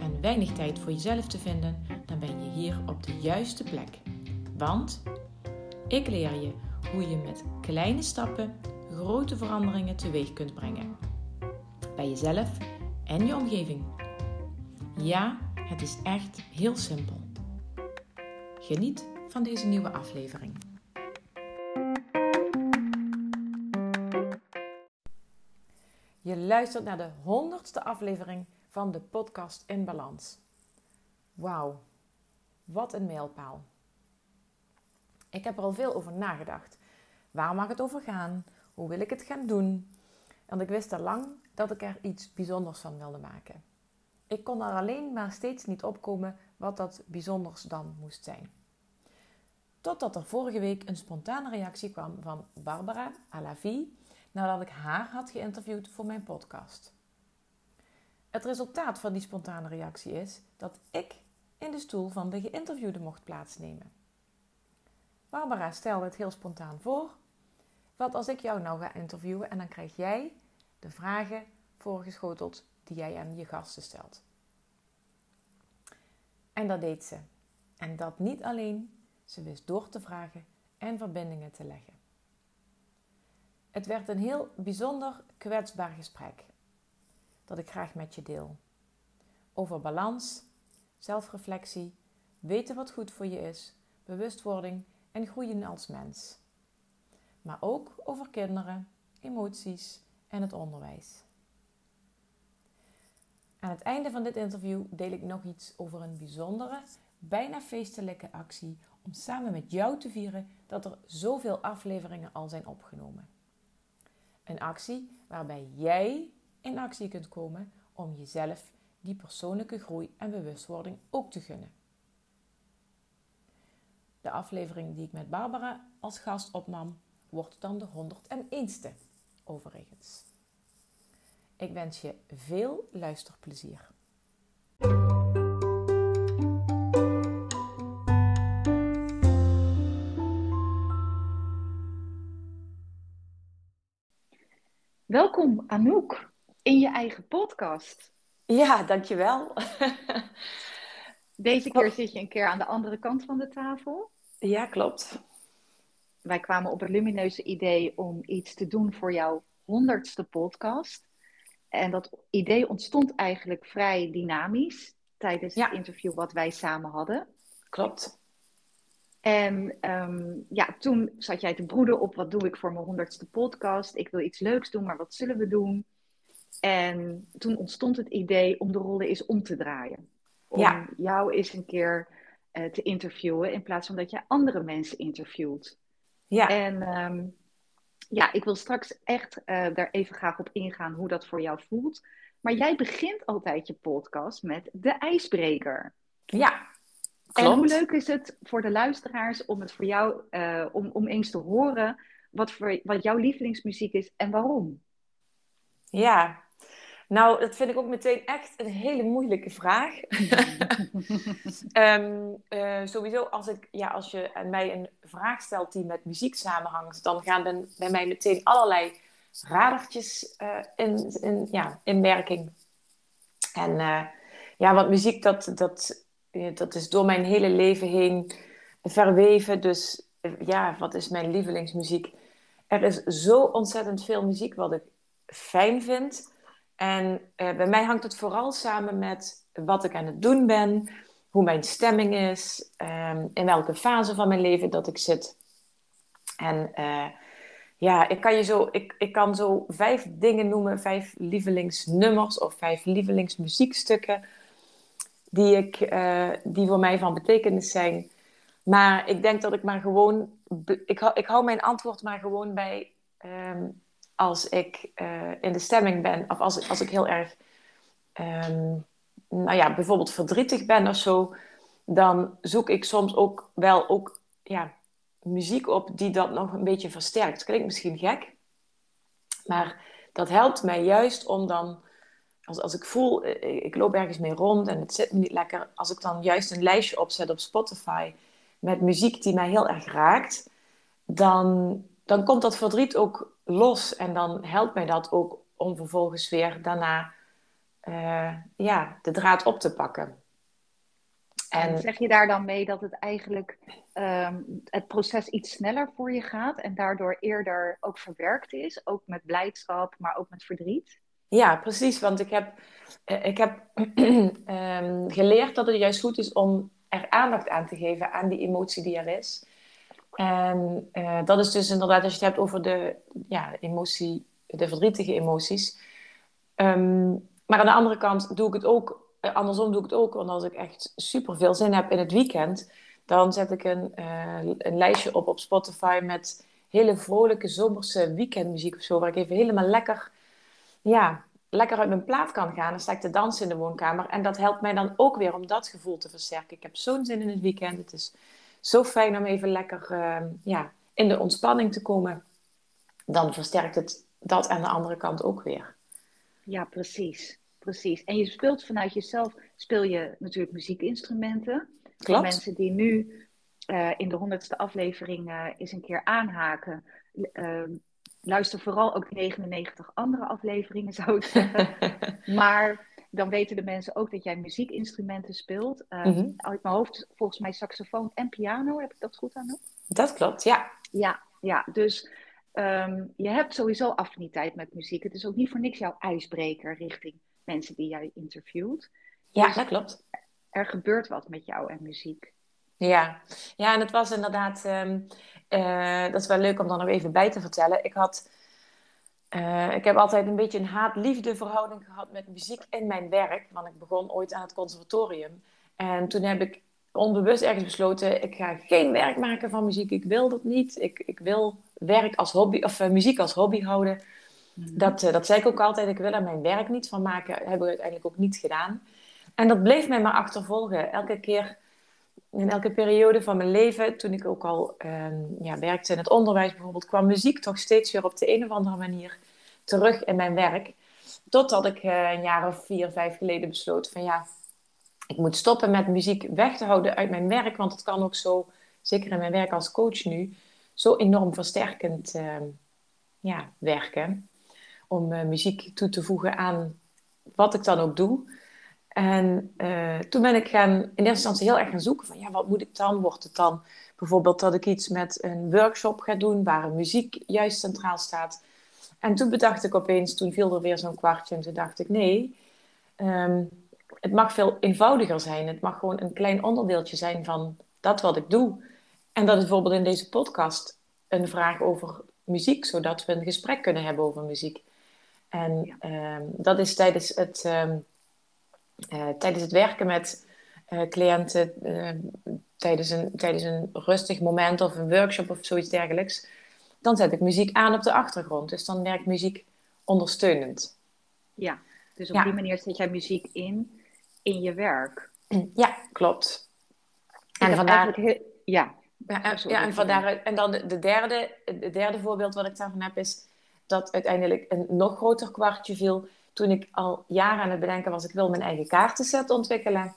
en weinig tijd voor jezelf te vinden, dan ben je hier op de juiste plek. Want ik leer je hoe je met kleine stappen grote veranderingen teweeg kunt brengen. Bij jezelf en je omgeving. Ja, het is echt heel simpel. Geniet van deze nieuwe aflevering. Je luistert naar de honderdste aflevering van de podcast In Balans. Wauw, wat een mijlpaal. Ik heb er al veel over nagedacht. Waar mag het over gaan? Hoe wil ik het gaan doen? Want ik wist al lang dat ik er iets bijzonders van wilde maken. Ik kon er alleen maar steeds niet opkomen wat dat bijzonders dan moest zijn. Totdat er vorige week een spontane reactie kwam van Barbara Alavi nadat ik haar had geïnterviewd voor mijn podcast. Het resultaat van die spontane reactie is dat ik in de stoel van de geïnterviewde mocht plaatsnemen. Barbara stelde het heel spontaan voor. Wat als ik jou nou ga interviewen en dan krijg jij de vragen voorgeschoteld die jij aan je gasten stelt. En dat deed ze. En dat niet alleen, ze wist door te vragen en verbindingen te leggen. Het werd een heel bijzonder kwetsbaar gesprek dat ik graag met je deel. Over balans, zelfreflectie, weten wat goed voor je is, bewustwording en groeien als mens. Maar ook over kinderen, emoties en het onderwijs. Aan het einde van dit interview deel ik nog iets over een bijzondere, bijna feestelijke actie om samen met jou te vieren dat er zoveel afleveringen al zijn opgenomen. Een actie waarbij jij in actie kunt komen om jezelf die persoonlijke groei en bewustwording ook te gunnen. De aflevering die ik met Barbara als gast opnam, wordt dan de 101ste overigens. Ik wens je veel luisterplezier. Welkom Anouk in je eigen podcast. Ja, dankjewel. Deze keer zit je een keer aan de andere kant van de tafel. Ja, klopt. Wij kwamen op het lumineuze idee om iets te doen voor jouw honderdste podcast. En dat idee ontstond eigenlijk vrij dynamisch tijdens het interview wat wij samen hadden. Klopt. En ehm, ja, toen zat jij te broeden op wat doe ik voor mijn honderdste podcast. Ik wil iets leuks doen, maar wat zullen we doen? En toen ontstond het idee om de rollen eens om te draaien. Om jou eens een keer uh, te interviewen in plaats van dat je andere mensen interviewt. Ja. En ehm, ja, ik wil straks echt uh, daar even graag op ingaan hoe dat voor jou voelt. Maar jij begint altijd je podcast met de ijsbreker. Ja, Klopt. En hoe leuk is het voor de luisteraars om het voor jou, uh, om, om eens te horen wat, voor, wat jouw lievelingsmuziek is en waarom? Ja, nou, dat vind ik ook meteen echt een hele moeilijke vraag. um, uh, sowieso, als, ik, ja, als je mij een vraag stelt die met muziek samenhangt, dan gaan ben, bij mij meteen allerlei radertjes uh, in, in, ja, in werking. En uh, ja, want muziek, dat, dat, dat is door mijn hele leven heen verweven. Dus ja, wat is mijn lievelingsmuziek? Er is zo ontzettend veel muziek wat ik fijn vind. En uh, bij mij hangt het vooral samen met wat ik aan het doen ben, hoe mijn stemming is, um, in welke fase van mijn leven dat ik zit. En uh, ja, ik kan, je zo, ik, ik kan zo vijf dingen noemen, vijf lievelingsnummers of vijf lievelingsmuziekstukken die, ik, uh, die voor mij van betekenis zijn. Maar ik denk dat ik maar gewoon, ik, ik hou mijn antwoord maar gewoon bij um, als ik uh, in de stemming ben, of als, als ik heel erg, um, nou ja, bijvoorbeeld verdrietig ben of zo, dan zoek ik soms ook wel ook, ja, muziek op die dat nog een beetje versterkt. Klinkt misschien gek, maar dat helpt mij juist om dan, als, als ik voel, eh, ik loop ergens mee rond en het zit me niet lekker, als ik dan juist een lijstje opzet op Spotify met muziek die mij heel erg raakt, dan, dan komt dat verdriet ook los en dan helpt mij dat ook om vervolgens weer daarna uh, ja, de draad op te pakken. En zeg je daar dan mee dat het eigenlijk um, het proces iets sneller voor je gaat en daardoor eerder ook verwerkt is, ook met blijdschap, maar ook met verdriet? Ja, precies. Want ik heb, uh, ik heb um, geleerd dat het juist goed is om er aandacht aan te geven aan die emotie die er is. En uh, dat is dus inderdaad, als je het hebt over de ja, emotie, de verdrietige emoties. Um, maar aan de andere kant doe ik het ook eh, andersom doe ik het ook. Want als ik echt super veel zin heb in het weekend, dan zet ik een, uh, een lijstje op op Spotify met hele vrolijke zomerse weekendmuziek of zo. Waar ik even helemaal lekker, ja, lekker uit mijn plaat kan gaan. Dan sta ik te dansen in de woonkamer. En dat helpt mij dan ook weer om dat gevoel te versterken. Ik heb zo'n zin in het weekend. Het is zo fijn om even lekker uh, ja, in de ontspanning te komen. Dan versterkt het dat aan de andere kant ook weer. Ja, precies precies. En je speelt vanuit jezelf, speel je natuurlijk muziekinstrumenten. Klopt. Mensen die nu uh, in de honderdste aflevering uh, eens een keer aanhaken, uh, luister vooral ook 99 andere afleveringen, zou ik zeggen. maar dan weten de mensen ook dat jij muziekinstrumenten speelt. Mm -hmm. Uit mijn hoofd volgens mij saxofoon en piano, heb ik dat goed aan? Dat klopt, ja. Ja, ja dus um, je hebt sowieso affiniteit met muziek. Het is ook niet voor niks jouw ijsbreker richting mensen die jij interviewt. Ja, dus dat klopt. Er gebeurt wat met jou en muziek. Ja, ja en het was inderdaad, um, uh, dat is wel leuk om dan nog even bij te vertellen. Ik had, uh, ik heb altijd een beetje een haat-liefde verhouding gehad met muziek in mijn werk. Want ik begon ooit aan het conservatorium. En toen heb ik onbewust ergens besloten, ik ga geen werk maken van muziek. Ik wil dat niet. Ik, ik wil werk als hobby, of uh, muziek als hobby houden. Mhm. Dat, uh, dat zei ik ook altijd. Ik wil er mijn werk niet van maken. Dat hebben we uiteindelijk ook niet gedaan. En dat bleef mij maar achtervolgen. Elke keer, in elke periode van mijn leven, toen ik ook al uh, ja, werkte in het onderwijs bijvoorbeeld, kwam muziek toch steeds weer op de een of andere manier terug in mijn werk. Totdat ik uh, een jaar of vier, vijf geleden besloot van ja, ik moet stoppen met muziek weg te houden uit mijn werk. Want het kan ook zo, zeker in mijn werk als coach nu, zo enorm versterkend ehm, ja, werken om uh, muziek toe te voegen aan wat ik dan ook doe. En uh, toen ben ik gaan, in eerste instantie heel erg gaan zoeken van ja, wat moet ik dan? Wordt het dan bijvoorbeeld dat ik iets met een workshop ga doen waar muziek juist centraal staat? En toen bedacht ik opeens, toen viel er weer zo'n kwartje en toen dacht ik nee, um, het mag veel eenvoudiger zijn. Het mag gewoon een klein onderdeeltje zijn van dat wat ik doe. En dat is bijvoorbeeld in deze podcast een vraag over muziek, zodat we een gesprek kunnen hebben over muziek. En um, dat is tijdens het, um, uh, tijdens het werken met uh, cliënten, uh, tijdens, een, tijdens een rustig moment of een workshop of zoiets dergelijks, dan zet ik muziek aan op de achtergrond. Dus dan werkt muziek ondersteunend. Ja, dus op ja. die manier zet jij muziek in, in je werk. Ja, klopt. En, en vandaar... Heel... Ja, ja, ja, en, vandaar, en dan de, de, derde, het derde voorbeeld wat ik daarvan heb is dat uiteindelijk een nog groter kwartje viel toen ik al jaren aan het bedenken was, ik wil mijn eigen kaartenset ontwikkelen.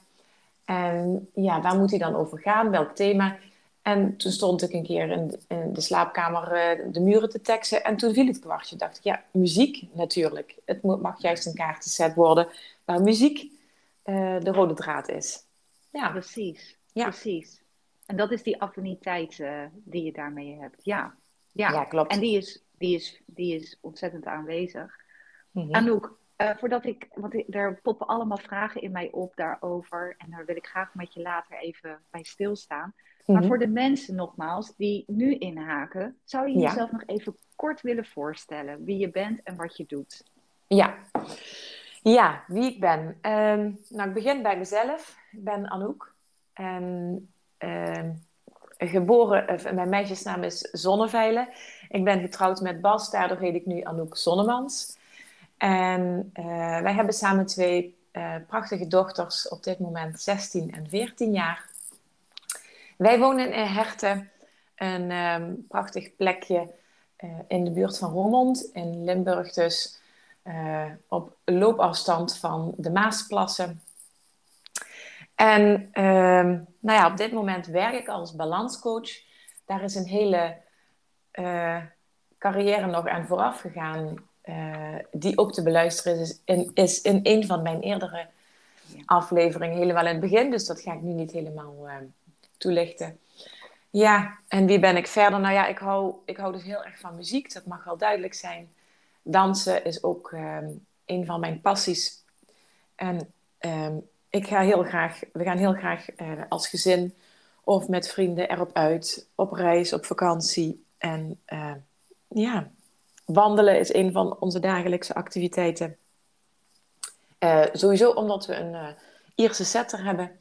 En ja, waar moet hij dan over gaan? Welk thema? En toen stond ik een keer in, in de slaapkamer uh, de muren te teksten. En toen viel het kwartje. Dacht ik, ja, muziek natuurlijk. Het moet, mag juist een kaartenset worden waar muziek uh, de rode draad is. Ja, precies. Ja. precies. En dat is die affiniteit uh, die je daarmee hebt. Ja. ja. Ja. klopt. En die is die is, die is ontzettend aanwezig. Mm-hmm. Anouk, uh, voordat ik, want er poppen allemaal vragen in mij op daarover. En daar wil ik graag met je later even bij stilstaan. Mm-hmm. Maar voor de mensen nogmaals die nu inhaken, zou je jezelf nog even kort willen voorstellen wie je bent en wat je doet? Ja, ja wie ik ben. Um, nou, ik begin bij mezelf. Ik ben Anouk. En um, geboren, uh, mijn meisjesnaam is Zonneveilen. Ik ben getrouwd met Bas, daardoor heet ik nu Anouk Zonnemans. En uh, wij hebben samen twee uh, prachtige dochters, op dit moment 16 en 14 jaar. wij wonen in Herten, een ehm, prachtig plekje uh, in de buurt van Roermond, in Limburg dus. Op loopafstand van de Maasplassen. En ehm, nou ja, op dit moment werk ik als balanscoach. Daar is een hele carrière nog aan vooraf gegaan, die ook te beluisteren is in, is in een van mijn eerdere afleveringen, helemaal in het begin. Dus dat ga ik nu niet helemaal toelichten. Ja, en wie ben ik verder? Nou ja, ik hou, ik hou dus heel erg van muziek, dat mag wel duidelijk zijn. Dansen is ook um, een van mijn passies. En um, ik ga heel graag, we gaan heel graag uh, als gezin of met vrienden erop uit, op reis, op vakantie. En uh, ja, wandelen is een van onze dagelijkse activiteiten. Uh, sowieso omdat we een Ierse setter hebben.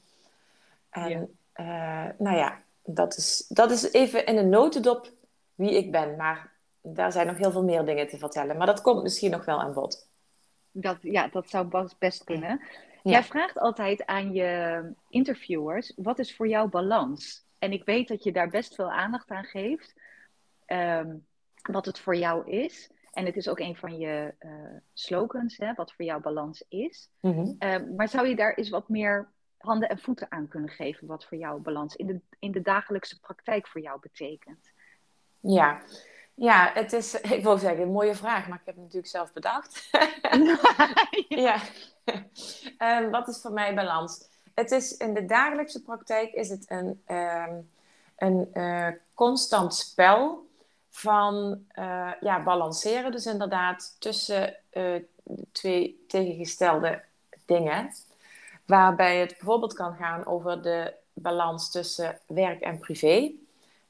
En ja. nou ja, dat is, dat is even in een notendop wie ik ben. Maar daar zijn nog heel veel meer dingen te vertellen. Maar dat komt misschien nog wel aan bod. Dat, ja, dat zou best kunnen. Jij vraagt altijd aan je interviewers: wat is voor jou balans? En ik weet dat je daar best veel aandacht aan geeft. Um, wat het voor jou is. En het is ook een van je uh, slogans, hè, wat voor jou balans is. Mm -hmm. um, maar zou je daar eens wat meer handen en voeten aan kunnen geven wat voor jou balans in de, in de dagelijkse praktijk voor jou betekent? Ja. ja, het is, ik wil zeggen, een mooie vraag, maar ik heb het natuurlijk zelf bedacht. ja. um, wat is voor mij balans? Het is in de dagelijkse praktijk is het een, um, een uh, constant spel van uh, ja, balanceren, dus inderdaad tussen uh, twee tegengestelde dingen. Waarbij het bijvoorbeeld kan gaan over de balans tussen werk en privé.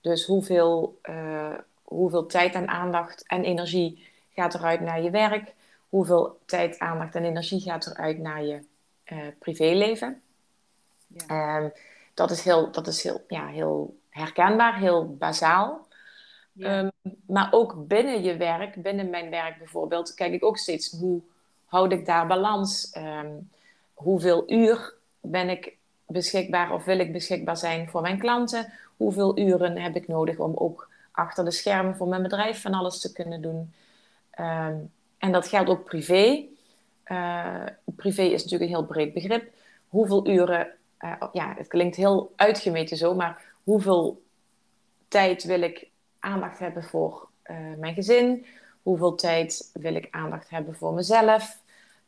Dus hoeveel, uh, hoeveel tijd en aandacht en energie gaat eruit naar je werk? Hoeveel tijd, aandacht en energie gaat eruit naar je privéleven? Ja. Um, dat is, heel, dat is heel, ja, heel herkenbaar, heel bazaal. Um, maar ook binnen je werk, binnen mijn werk bijvoorbeeld, kijk ik ook steeds hoe houd ik daar balans. Um, hoeveel uur ben ik beschikbaar of wil ik beschikbaar zijn voor mijn klanten? Hoeveel uren heb ik nodig om ook achter de schermen voor mijn bedrijf van alles te kunnen doen? Um, en dat geldt ook privé. Uh, privé is natuurlijk een heel breed begrip. Hoeveel uren, uh, ja, het klinkt heel uitgemeten zo, maar hoeveel tijd wil ik aandacht hebben voor uh, mijn gezin? Hoeveel tijd wil ik aandacht hebben voor mezelf?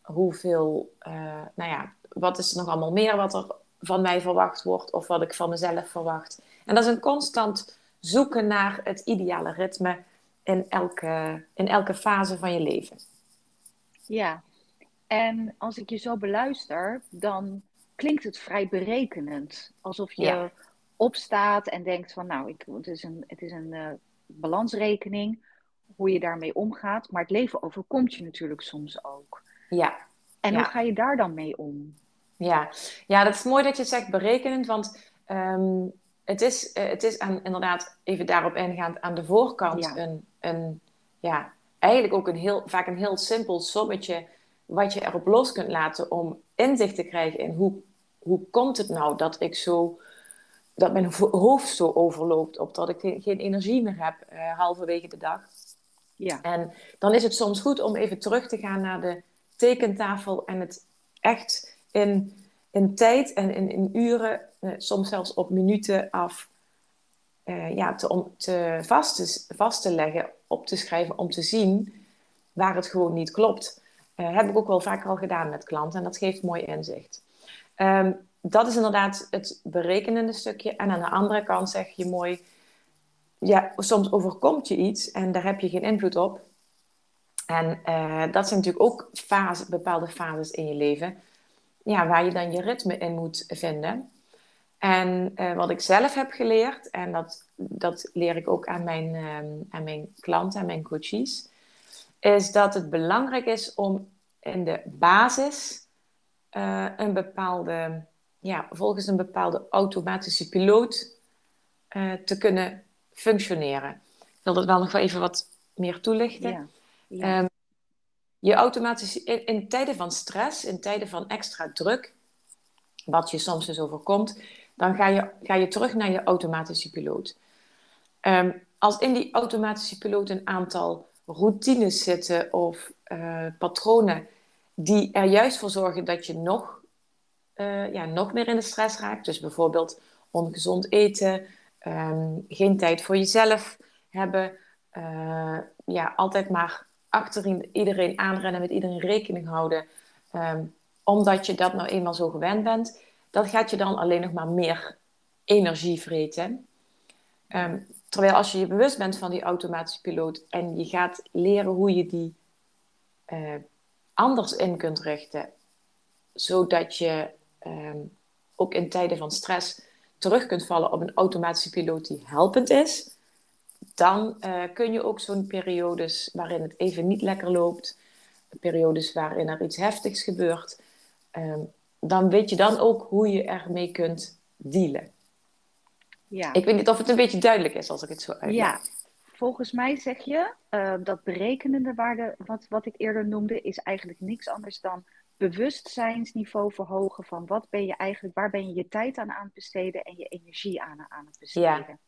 hoeveel, uh, nou ja, wat is er nog allemaal meer wat er van mij verwacht wordt of wat ik van mezelf verwacht. En dat is een constant zoeken naar het ideale ritme in elke, in elke fase van je leven. Ja, en als ik je zo beluister, dan klinkt het vrij berekenend. Alsof je ja. Opstaat en denkt van nou, ik, het is een, het is een uh, balansrekening, hoe je daarmee omgaat. Maar het leven overkomt je natuurlijk soms ook. Ja. En ja. hoe ga je daar dan mee om? Ja, ja dat is mooi dat je zegt berekenend, want um, het is, uh, het is aan, inderdaad, even daarop ingaand, aan de voorkant ja. een, een, ja, eigenlijk ook een heel, vaak een heel simpel sommetje wat je erop los kunt laten om inzicht te krijgen in hoe, hoe komt het nou dat ik zo, dat mijn hoofd zo overloopt op dat ik geen, geen energie meer heb uh, halverwege de dag. Ja. En dan is het soms goed om even terug te gaan naar de tekentafel en het echt in, in tijd en in, in uren, eh, soms zelfs op minuten af, uh, ja, te, om, te vast, te, vast te leggen, op te schrijven, om te zien waar het gewoon niet klopt. Heb ik ook wel vaker al gedaan met klanten en dat geeft mooi inzicht. Um, dat is inderdaad het berekenende stukje. En aan de andere kant zeg je mooi, ja, soms overkomt je iets en daar heb je geen invloed op. En uh, dat zijn natuurlijk ook fase, bepaalde fases in je leven, ja, waar je dan je ritme in moet vinden. En uh, wat ik zelf heb geleerd, en dat, dat leer ik ook aan mijn, um, aan mijn klanten, aan mijn coaches, is dat het belangrijk is om in de basis uh, een bepaalde, ja, volgens een bepaalde automatische piloot te kunnen functioneren. Ik wil dat wel nog wel even wat meer toelichten. Ja. Ja. Um, je automatisch in, in, tijden van stress, in tijden van extra druk, wat je soms dus overkomt, dan ga je, ga je terug naar je automatische piloot. Ehm, als in die automatische piloot een aantal routines zitten of uh, patronen die er juist voor zorgen dat je nog, uh, ja, nog meer in de stress raakt. Dus bijvoorbeeld ongezond eten, um, geen tijd voor jezelf hebben, uh, ja, altijd maar achter iedereen aanrennen, met iedereen rekening houden, um, omdat je dat nou eenmaal zo gewend bent, dat gaat je dan alleen nog maar meer energie vreten. Um, terwijl als je je bewust bent van die automatische piloot en je gaat leren hoe je die uh, anders in kunt richten, zodat je um, ook in tijden van stress terug kunt vallen op een automatische piloot die helpend is, dan uh, kun je ook zo'n periodes waarin het even niet lekker loopt, periodes waarin er iets heftigs gebeurt, um, dan weet je dan ook hoe je ermee kunt dealen. Ja. Ik weet niet of het een beetje duidelijk is als ik het zo uitleg. Ja, volgens mij zeg je uh, dat berekenende waarde, wat, wat ik eerder noemde, is eigenlijk niks anders dan bewustzijnsniveau verhogen van wat ben je eigenlijk, waar ben je je tijd aan aan het besteden en je energie aan, aan het besteden. Ja.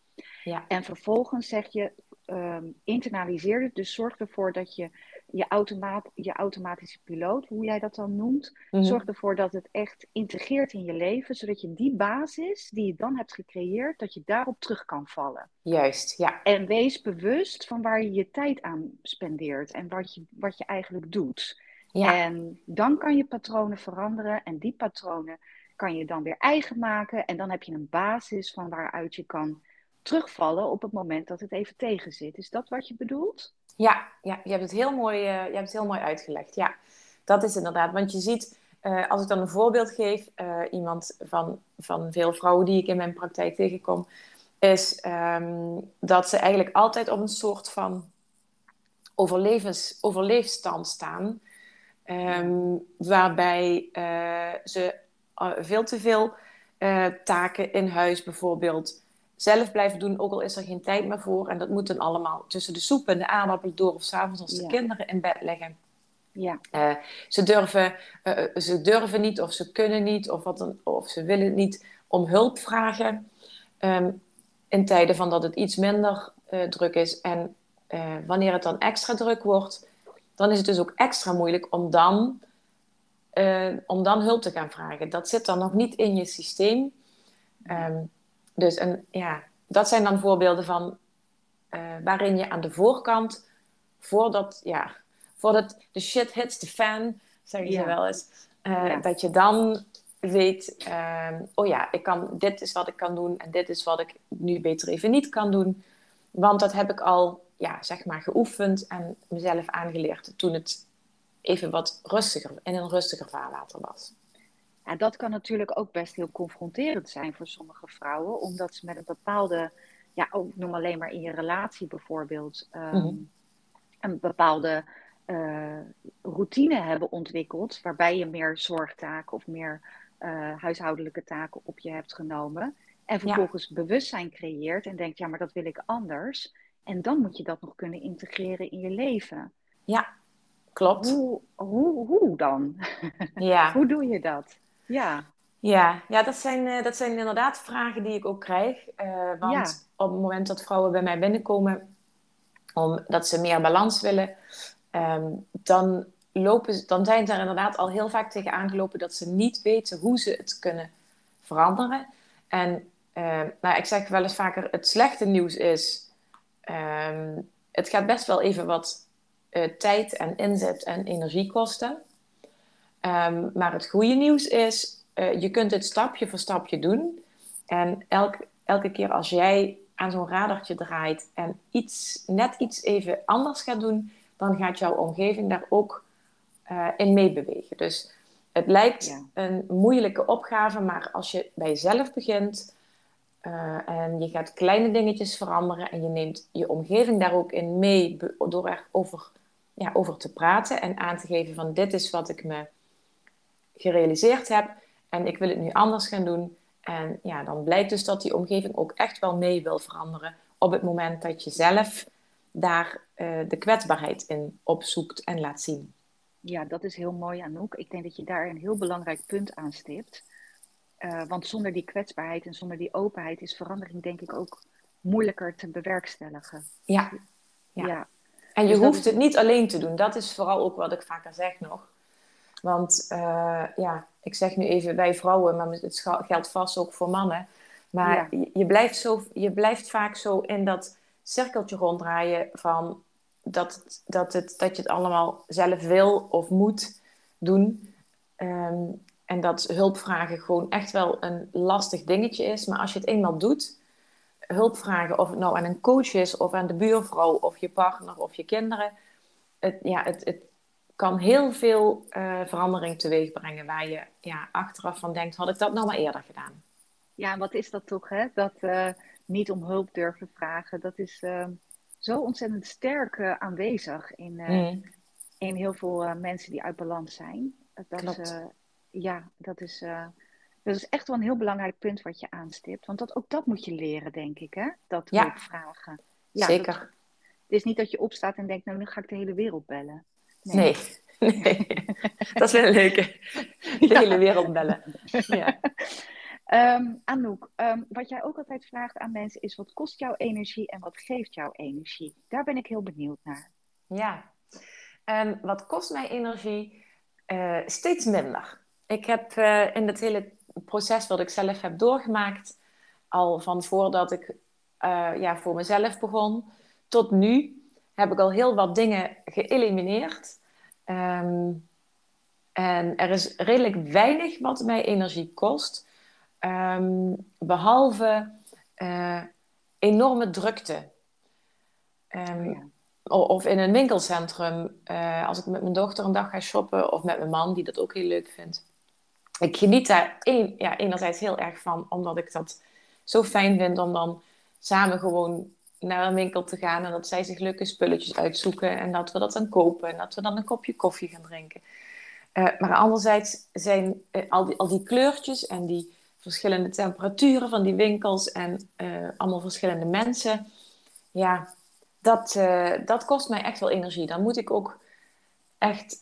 Ja. En vervolgens zeg je, um, internaliseer het, dus zorg ervoor dat je je, automaat, je automatische piloot, hoe jij dat dan noemt, mhm. zorg ervoor dat het echt integreert in je leven, zodat je die basis die je dan hebt gecreëerd, dat je daarop terug kan vallen. Juist, ja. En wees bewust van waar je je tijd aan spendeert en wat je, wat je eigenlijk doet. Ja. En dan kan je patronen veranderen en die patronen kan je dan weer eigen maken en dan heb je een basis van waaruit je kan terugvallen op het moment dat het even tegen zit. Is dat wat je bedoelt? Ja, ja je, hebt het heel mooi, uh, je hebt het heel mooi uitgelegd. Ja, dat is inderdaad. Want je ziet, uh, als ik dan een voorbeeld geef, uh, iemand van, van veel vrouwen die ik in mijn praktijk tegenkom, is um, dat ze eigenlijk altijd op een soort van overlevens, overleefstand staan. Um, waarbij ze veel te veel taken in huis bijvoorbeeld zelf blijven doen, ook al is er geen tijd meer voor. En dat moet dan allemaal tussen de soep en de aardappelen door of s'avonds als de kinderen in bed liggen. Ja. Uh, ze, durven, ze durven niet of ze kunnen niet of, wat dan, of ze willen niet om hulp vragen. Um, in tijden van dat het iets minder druk is. En wanneer het dan extra druk wordt, dan is het dus ook extra moeilijk om dan, om dan hulp te gaan vragen. Dat zit dan nog niet in je systeem. Um, dus en, ja, dat zijn dan voorbeelden van uh, waarin je aan de voorkant, voordat, ja, voordat de shit hits the fan, zeggen ze wel eens, uh, dat je dan weet, uh, oh ja, ik kan, dit is wat ik kan doen en dit is wat ik nu beter even niet kan doen. Want dat heb ik al, ja, zeg maar, geoefend en mezelf aangeleerd toen het even wat rustiger, in een rustiger vaarwater was. Ja, dat kan natuurlijk ook best heel confronterend zijn voor sommige vrouwen, omdat ze met een bepaalde, ja, ook noem alleen maar in je relatie bijvoorbeeld, ehm, mhm. een bepaalde uh, routine hebben ontwikkeld, waarbij je meer zorgtaken of meer uh, huishoudelijke taken op je hebt genomen. En vervolgens bewustzijn creëert en denkt, ja, maar dat wil ik anders. En dan moet je dat nog kunnen integreren in je leven. Ja, klopt. Hoe, hoe, hoe dan? Ja. hoe doe je dat? Ja. Ja, ja dat, zijn, uh, dat zijn inderdaad vragen die ik ook krijg. Uh, want op het moment dat vrouwen bij mij binnenkomen, omdat ze meer balans willen, um, dan, lopen, dan zijn ze er inderdaad al heel vaak tegen aangelopen dat ze niet weten hoe ze het kunnen veranderen. En uh, nou, ik zeg wel eens vaker, het slechte nieuws is, um, het gaat best wel even wat tijd en inzet en energie kosten. Um, maar het goede nieuws is, uh, je kunt het stapje voor stapje doen. En elk, elke keer als jij aan zo'n radartje draait en iets, net iets even anders gaat doen, dan gaat jouw omgeving daar ook uh, in meebewegen. Dus het lijkt een moeilijke opgave, maar als je bij jezelf begint uh, en je gaat kleine dingetjes veranderen en je neemt je omgeving daar ook in mee door erover ja, over te praten en aan te geven van dit is wat ik me gerealiseerd heb en ik wil het nu anders gaan doen. En ja, dan blijkt dus dat die omgeving ook echt wel mee wil veranderen op het moment dat je zelf daar uh, de kwetsbaarheid in opzoekt en laat zien. Ja, dat is heel mooi, Anouk. Ik denk dat je daar een heel belangrijk punt aan stipt. want zonder die kwetsbaarheid en zonder die openheid is verandering denk ik ook moeilijker te bewerkstelligen. Ja. ja. En je dus hoeft het niet alleen te doen. Dat is vooral ook wat ik vaker zeg nog. Want uh, ja, ik zeg nu even bij vrouwen, maar het geldt vast ook voor mannen. Maar je, blijft zo, je blijft vaak zo in dat cirkeltje ronddraaien van dat, het, dat, het, dat je het allemaal zelf wil of moet doen. Ehm, en dat hulpvragen gewoon echt wel een lastig dingetje is. Maar als je het eenmaal doet, hulpvragen, of het nou aan een coach is, of aan de buurvrouw, of je partner, of je kinderen. Het, ja, het, het kan heel veel uh, verandering teweeg brengen waar je ja, achteraf van denkt, had ik dat nou maar eerder gedaan. Ja, en wat is dat toch, hè? Dat uh, niet om hulp durven vragen, dat is uh, zo ontzettend sterk aanwezig in, mm. in heel veel mensen die uit balans zijn. Dat, Klopt. Ja, dat is, dat is echt wel een heel belangrijk punt wat je aanstipt. Want dat, ook dat moet je leren, denk ik, hè? Dat ja. hulp vragen. Ja, Zeker. het is niet dat je opstaat en denkt, nou, nu ga ik de hele wereld bellen. Nee. nee. dat is wel een leuke. De hele wereld bellen. Ja. Um, Anouk, ehm, wat jij ook altijd vraagt aan mensen is: wat kost jouw energie en wat geeft jouw energie? Daar ben ik heel benieuwd naar. Ja, um, wat kost mij energie? Uh, steeds minder. Ik heb uh, in het hele proces wat ik zelf heb doorgemaakt, al van voordat ik uh, ja, voor mezelf begon tot nu, heb ik al heel wat dingen geëlimineerd. Um, en er is redelijk weinig wat mij energie kost, um, behalve uh, enorme drukte. Um, Of in een winkelcentrum, uh, als ik met mijn dochter een dag ga shoppen, of met mijn man, die dat ook heel leuk vindt. Ik geniet daar een, ja, enerzijds heel erg van, omdat ik dat zo fijn vind om dan samen gewoon naar een winkel te gaan en dat zij zich leuke spulletjes uitzoeken en dat we dat dan kopen en dat we dan een kopje koffie gaan drinken. Uh, maar anderzijds zijn uh, al, die, al die kleurtjes en die verschillende temperaturen van die winkels en uh, allemaal verschillende mensen, ja, dat, dat kost mij echt wel energie. Dan moet ik ook echt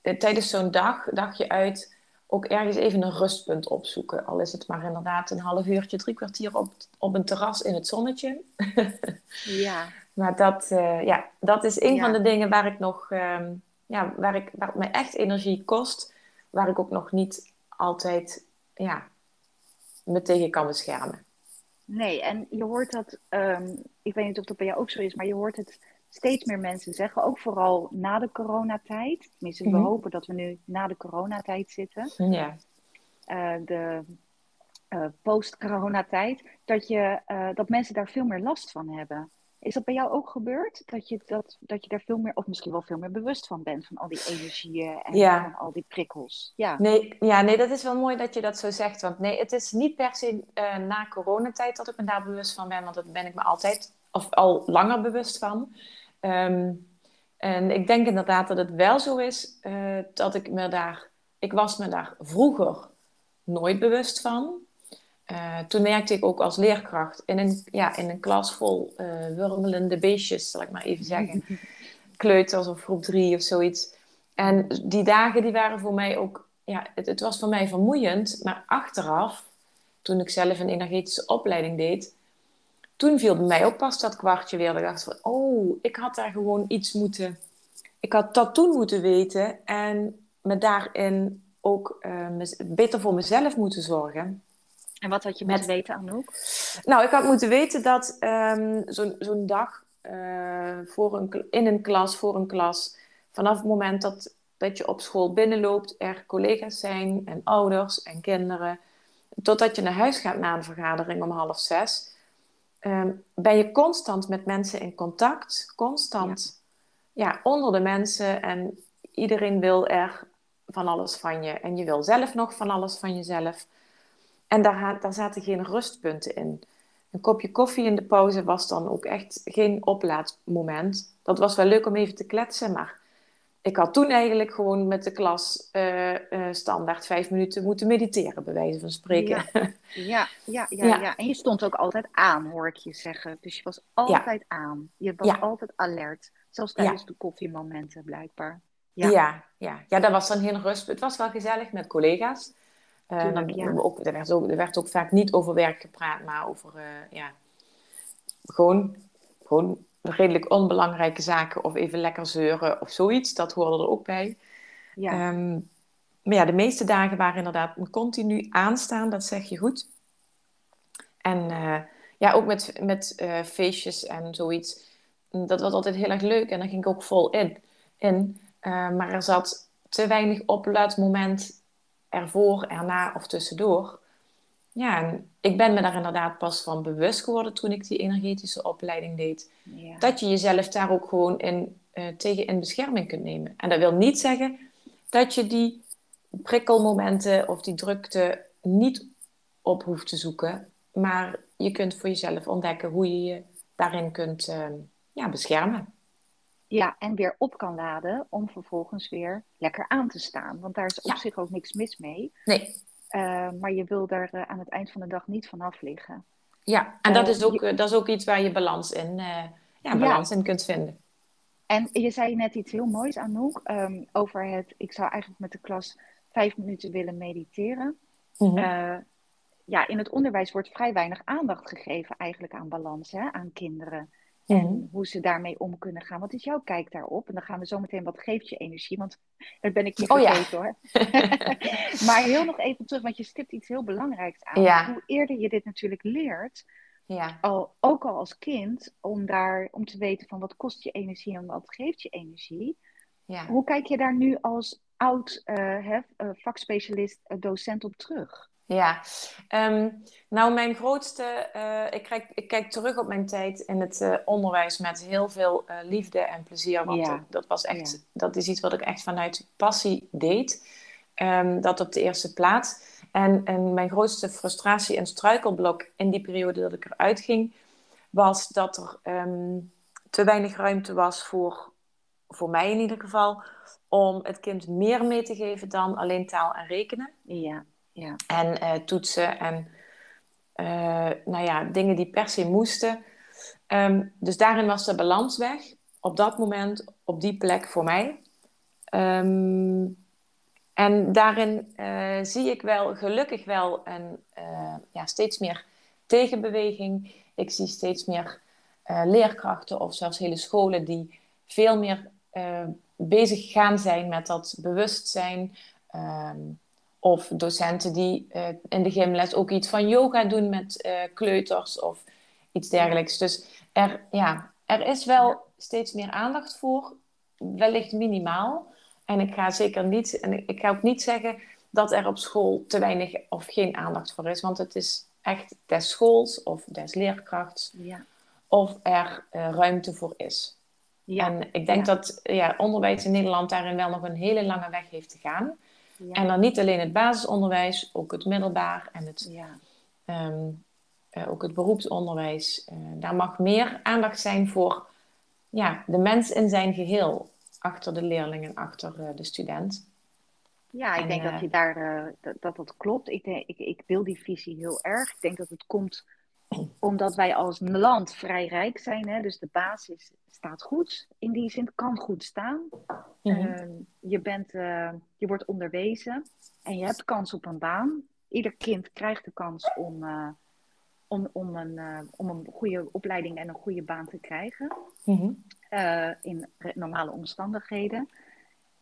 tijdens zo'n dag, dagje uit, ook ergens even een rustpunt opzoeken. Al is het maar inderdaad een half uurtje, drie kwartier op, op een terras in het zonnetje. ja. Maar dat, uh, ja, dat is een van de dingen waar ik nog, um, ja, waar, ik, waar het mij echt energie kost. Waar ik ook nog niet altijd ja, me tegen kan beschermen. Nee, en je hoort dat, um, ik weet niet of dat bij jou ook zo is, maar je hoort het steeds meer mensen zeggen, ook vooral na de coronatijd. Tenminste, we mhm. hopen dat we nu na de coronatijd zitten. Ja. Uh, de uh, post-coronatijd, dat, je, uh, dat mensen daar veel meer last van hebben. Is dat bij jou ook gebeurd? Dat je, dat, dat je daar veel meer, of misschien wel veel meer bewust van bent, van al die energieën en van al die prikkels? Ja. Nee, ja, nee, dat is wel mooi dat je dat zo zegt. Want nee, het is niet per se na coronatijd dat ik me daar bewust van ben, want dat ben ik me altijd, of al langer bewust van. Um, en ik denk inderdaad dat het wel zo is uh, dat ik me daar... Ik was me daar vroeger nooit bewust van. Uh, toen merkte ik ook als leerkracht in een, ja, in een klas vol uh, wurmelende beestjes, zal ik maar even zeggen. Kleuters of groep drie of zoiets. En die dagen die waren voor mij ook... Ja, het, het was voor mij vermoeiend. Maar achteraf, toen ik zelf een energetische opleiding deed toen viel bij mij ook pas dat kwartje weer. Ik dacht van, oh, ik had daar gewoon iets moeten... Ik had dat toen moeten weten en me daarin ook uh, beter voor mezelf moeten zorgen. En wat had je moeten weten, Anouk? Nou, ik had moeten weten dat um, zo'n dag uh, voor een, in een klas, voor een klas, vanaf het moment dat, dat je op school binnenloopt, er collega's zijn en ouders en kinderen, totdat je naar huis gaat na een vergadering om half zes, um, ben je constant met mensen in contact, constant ja. onder de mensen en iedereen wil er van alles van je en je wil zelf nog van alles van jezelf. En daar, daar zaten geen rustpunten in. Een kopje koffie in de pauze was dan ook echt geen oplaadmoment. Dat was wel leuk om even te kletsen, maar ik had toen eigenlijk gewoon met de klas uh, uh, standaard vijf minuten moeten mediteren, bij wijze van spreken. Ja. Ja, ja, ja, En je stond ook altijd aan, hoor ik je zeggen. Dus je was altijd aan. Je was altijd alert. Zelfs tijdens de koffiemomenten, blijkbaar. Ja. Ja, ja. ja, dat was dan heel rust. Het was wel gezellig met collega's. Uh, dan, ja. ook, er, werd ook, er werd ook vaak niet over werk gepraat, maar over ja, gewoon, gewoon redelijk onbelangrijke zaken of even lekker zeuren of zoiets. Dat hoorde er ook bij. Ja. Ehm, maar ja, de meeste dagen waren inderdaad continu aanstaan, dat zeg je goed. En uh, ja, ook met, met uh, feestjes en zoiets. Dat was altijd heel erg leuk en daar ging ik ook vol in. in. Uh, maar er zat te weinig opluidmoment ervoor, erna of tussendoor. Ja, en ik ben me daar inderdaad pas van bewust geworden toen ik die energetische opleiding deed. Ja. Dat je jezelf daar ook gewoon in, tegen in bescherming kunt nemen. En dat wil niet zeggen dat je die prikkelmomenten of die drukte niet op hoeft te zoeken. Maar je kunt voor jezelf ontdekken hoe je je daarin kunt uh, ja, beschermen. Ja, en weer op kan laden om vervolgens weer lekker aan te staan. Want daar is op zich ook niks mis mee. Nee. Uh, maar je wil daar uh, aan het eind van de dag niet vanaf liggen. Ja, en dat, is ook, dat is ook iets waar je balans in, ja, balans in kunt vinden. En je zei net iets heel moois, Anouk, um, over het... Ik zou eigenlijk met de klas vijf minuten willen mediteren. Mm ja, in het onderwijs wordt vrij weinig aandacht gegeven eigenlijk aan balans, hè, aan kinderen. En mhm. hoe ze daarmee om kunnen gaan. Wat is jouw kijk daarop? En dan gaan we zo meteen, wat geeft je energie? Want daar ben ik niet oh, vergeten hoor. maar heel nog even terug, want je stipt iets heel belangrijks aan. Hoe eerder je dit natuurlijk leert, ja. al, ook al als kind, om, daar, om te weten van wat kost je energie en wat geeft je energie. Ja. Hoe kijk je daar nu als oud uh, vakspecialist, uh, docent op terug? Ja, ehm, nou mijn grootste, uh, ik, kijk, ik kijk terug op mijn tijd in het uh, onderwijs met heel veel uh, liefde en plezier. Want ja. dat, was echt, ja. dat is iets wat ik echt vanuit passie deed. Um, dat op de eerste plaats. En, en mijn grootste frustratie en struikelblok in die periode dat ik eruit ging, was dat er um, te weinig ruimte was voor, voor mij in ieder geval, om het kind meer mee te geven dan alleen taal en rekenen. Ja. Ja. En uh, toetsen en uh, nou ja, dingen die per se moesten. Um, dus daarin was de balans weg. Op dat moment, op die plek voor mij. Um, en daarin uh, zie ik wel, gelukkig wel, een, ja, steeds meer tegenbeweging. Ik zie steeds meer leerkrachten of zelfs hele scholen die veel meer bezig gaan zijn met dat bewustzijn. Um, of docenten die uh, in de gymles ook iets van yoga doen met uh, kleuters of iets dergelijks. Dus er, ja, er is wel steeds meer aandacht voor, wellicht minimaal. En ik ga zeker niet, en ik ga ook niet zeggen dat er op school te weinig of geen aandacht voor is, want het is echt des schools of des leerkrachts ja. of er uh, ruimte voor is. Ja. En ik denk dat ja, onderwijs in Nederland daarin wel nog een hele lange weg heeft te gaan. En dan niet alleen het basisonderwijs, ook het middelbaar en het, ja. Ehm, eh, ook het beroepsonderwijs. Uh, daar mag meer aandacht zijn voor ja, de mens in zijn geheel, achter de leerling en achter uh, de student. Ja, ik denk dat je daar dat, dat, dat klopt. Ik, denk, ik, ik deel die visie heel erg. Ik denk dat het komt omdat wij als land vrij rijk zijn. Hè? Dus de basis staat goed. In die zin kan goed staan. Mm je, bent, uh, je wordt onderwezen en je hebt kans op een baan. Ieder kind krijgt de kans om, uh, om, om, een, uh, om een goede opleiding en een goede baan te krijgen. Mm in normale omstandigheden.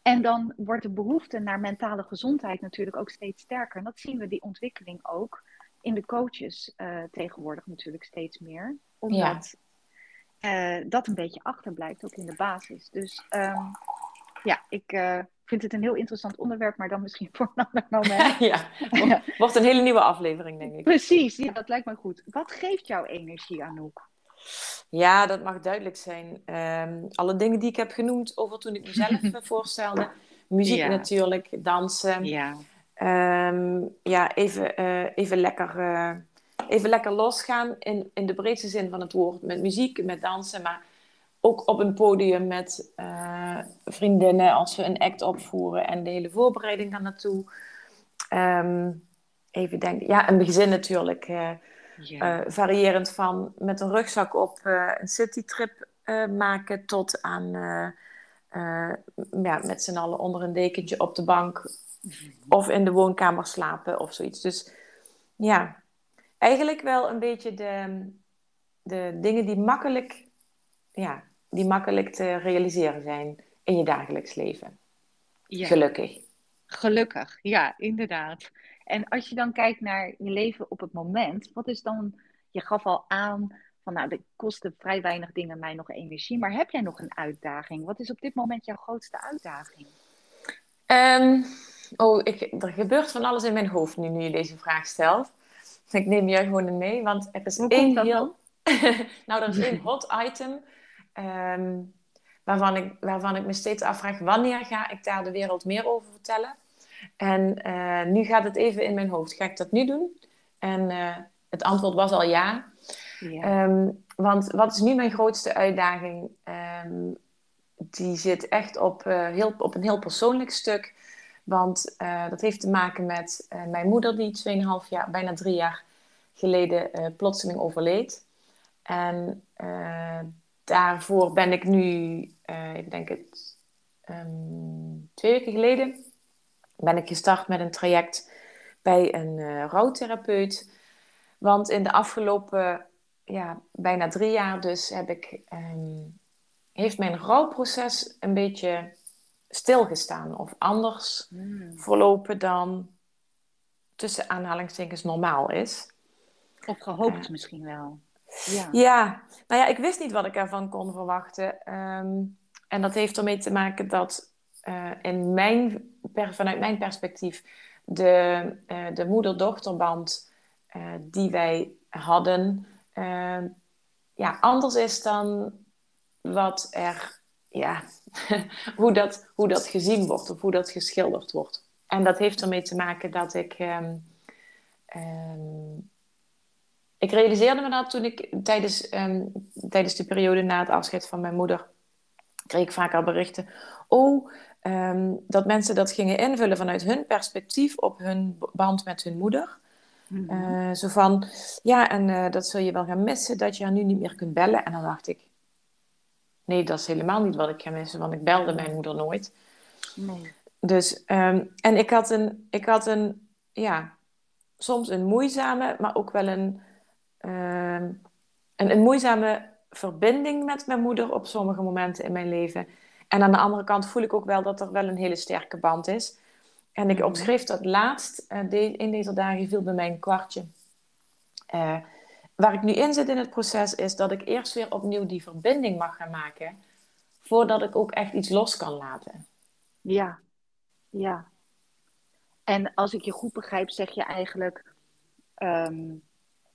En dan wordt de behoefte naar mentale gezondheid natuurlijk ook steeds sterker. En dat zien we, die ontwikkeling ook in de coaches tegenwoordig natuurlijk steeds meer. Omdat ja. Dat een beetje achterblijft, ook in de basis. Dus um, ja, ik uh, vind het een heel interessant onderwerp, maar dan misschien voor een ander moment. ja, wordt, wordt een hele nieuwe aflevering, denk ik. Precies, ja, dat lijkt me goed. Wat geeft jouw energie, Anouk? Ja, dat mag duidelijk zijn. Um, alle dingen die ik heb genoemd over toen ik mezelf voorstelde. Muziek ja. natuurlijk, dansen. Ja, um, ja even, uh, even, lekker, even lekker losgaan in, in de breedste zin van het woord. Met muziek, met dansen, maar ook op een podium met uh, vriendinnen als we een act opvoeren en de hele voorbereiding daar naartoe. Um, even denken, ja, een gezin natuurlijk. Uh, ja. uh, variërend van met een rugzak op een citytrip maken tot aan ja, met z'n allen onder een dekentje op de bank Of in de woonkamer slapen of zoiets. Dus ja, eigenlijk wel een beetje de, de dingen die makkelijk, ja, die makkelijk te realiseren zijn in je dagelijks leven. Ja. Gelukkig. Gelukkig, ja, inderdaad. En als je dan kijkt naar je leven op het moment, wat is dan, je gaf al aan van nou, er kosten vrij weinig dingen mij nog energie, maar heb jij nog een uitdaging? Wat is op dit moment jouw grootste uitdaging? Um, oh, ik, er gebeurt van alles in mijn hoofd nu, nu je deze vraag stelt. Ik neem je gewoon mee, want er is één heel... nou, er is één hot item um, waarvan, ik, waarvan ik me steeds afvraag, wanneer ga ik daar de wereld meer over vertellen? En uh, nu gaat het even in mijn hoofd. Ga ik dat nu doen? En uh, het antwoord was al ja. ja. Um, want wat is nu mijn grootste uitdaging? Um, die zit echt op, uh, heel, op een heel persoonlijk stuk. Want dat heeft te maken met mijn moeder, die 2,5 jaar, bijna drie jaar geleden plotseling overleed. En daarvoor ben ik nu, ik denk het, um, twee weken geleden ben ik gestart met een traject bij een uh, rouwtherapeut. Want in de afgelopen ja, bijna drie jaar dus heb ik, um, heeft mijn rouwproces een beetje stilgestaan. Of anders mm. verlopen dan tussen aanhalingstekens normaal is. Of gehoopt uh, misschien wel. Ja. ja, nou ja, ik wist niet wat ik ervan kon verwachten. Um, en dat heeft ermee te maken dat uh, in mijn, vanuit mijn perspectief de, uh, de moeder-dochterband die wij hadden, ja, anders is dan wat er, ja, hoe, dat, hoe dat gezien wordt of hoe dat geschilderd wordt. En dat heeft ermee te maken dat ik. Um, um, ik realiseerde me dat toen ik tijdens, um, tijdens de periode na het afscheid van mijn moeder kreeg ik vaker berichten. Oh, dat mensen dat gingen invullen vanuit hun perspectief op hun band met hun moeder. Mm -hmm. uh, zo van, ja, en uh, dat zul je wel gaan missen, dat je haar nu niet meer kunt bellen. En dan dacht ik, nee, dat is helemaal niet wat ik ga missen, want ik belde mijn moeder nooit. Nee. Dus, um, en ik had een, ik had een, ja, soms een moeizame, maar ook wel een, uh, een, een moeizame verbinding met mijn moeder op sommige momenten in mijn leven. En aan de andere kant voel ik ook wel dat er wel een hele sterke band is. En ik mhm. opschreef dat laatst, uh, in deze dagen viel bij mij een kwartje. Uh, waar ik nu in zit in het proces is dat ik eerst weer opnieuw die verbinding mag gaan maken. Voordat ik ook echt iets los kan laten. Ja, ja. En als ik je goed begrijp, zeg je eigenlijk... Um,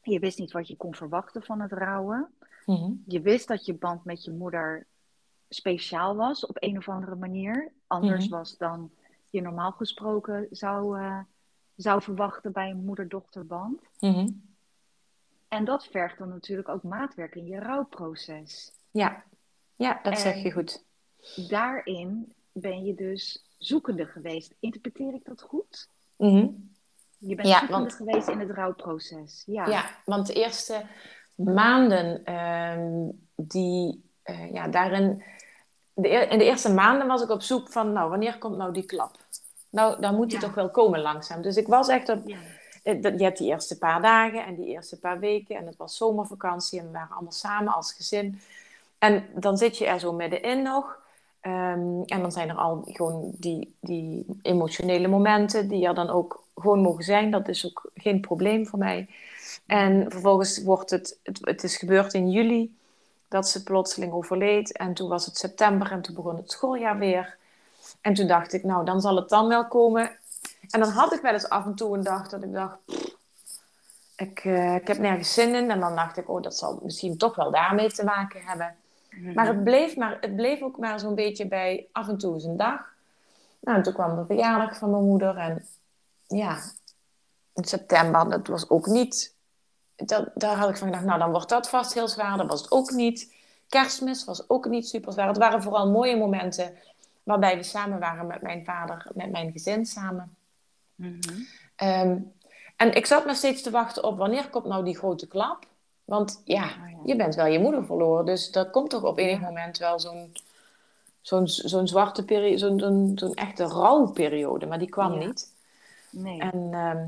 je wist niet wat je kon verwachten van het rouwen. Mm -hmm. Je wist dat je band met je moeder speciaal was op een of andere manier. Anders mhm. was dan je normaal gesproken zou, uh, zou verwachten bij een moeder-dochterband. Mhm. En dat vergt dan natuurlijk ook maatwerk in je rouwproces. Ja, ja dat en zeg je goed. Daarin ben je dus zoekende geweest. Interpreteer ik dat goed? Mhm. Je bent ja, zoekende want... geweest in het rouwproces. Ja, ja want de eerste maanden um, die uh, ja, daarin de, in de eerste maanden was ik op zoek van, nou, wanneer komt nou die klap? Nou, dan moet die toch wel komen langzaam. Dus ik was echt op... Ja. Eh, je hebt die eerste paar dagen en die eerste paar weken. En het was zomervakantie en we waren allemaal samen als gezin. En dan zit je er zo middenin nog. Um, en dan zijn er al gewoon die, die emotionele momenten die er dan ook gewoon mogen zijn. Dat is ook geen probleem voor mij. En vervolgens wordt het, het, het is gebeurd in juli dat ze plotseling overleed. En toen was het september en toen begon het schooljaar weer. En toen dacht ik, nou, dan zal het dan wel komen. En dan had ik wel eens af en toe een dag dat ik dacht, ik, uh, ik heb nergens zin in. En dan dacht ik, oh, dat zal misschien toch wel daarmee te maken hebben. Mhm. Maar, het bleef maar het bleef ook maar zo'n beetje bij af en toe eens een dag. Nou, en toen kwam de verjaardag van mijn moeder. En ja, in september, dat was ook niet dat, daar had ik van gedacht, nou dan wordt dat vast heel zwaar. Dat was het ook niet. Kerstmis was ook niet super zwaar. Het waren vooral mooie momenten waarbij we samen waren met mijn vader, met mijn gezin samen. Mm -hmm. um, en ik zat nog steeds te wachten op wanneer komt nou die grote klap. Want ja, oh, ja, je bent wel je moeder verloren. Dus dat komt toch op enig moment wel zo'n zo'n zo'n zwarte periode, zo'n zo'n echte rouwperiode, maar die kwam Ja. niet. Nee. En ehm,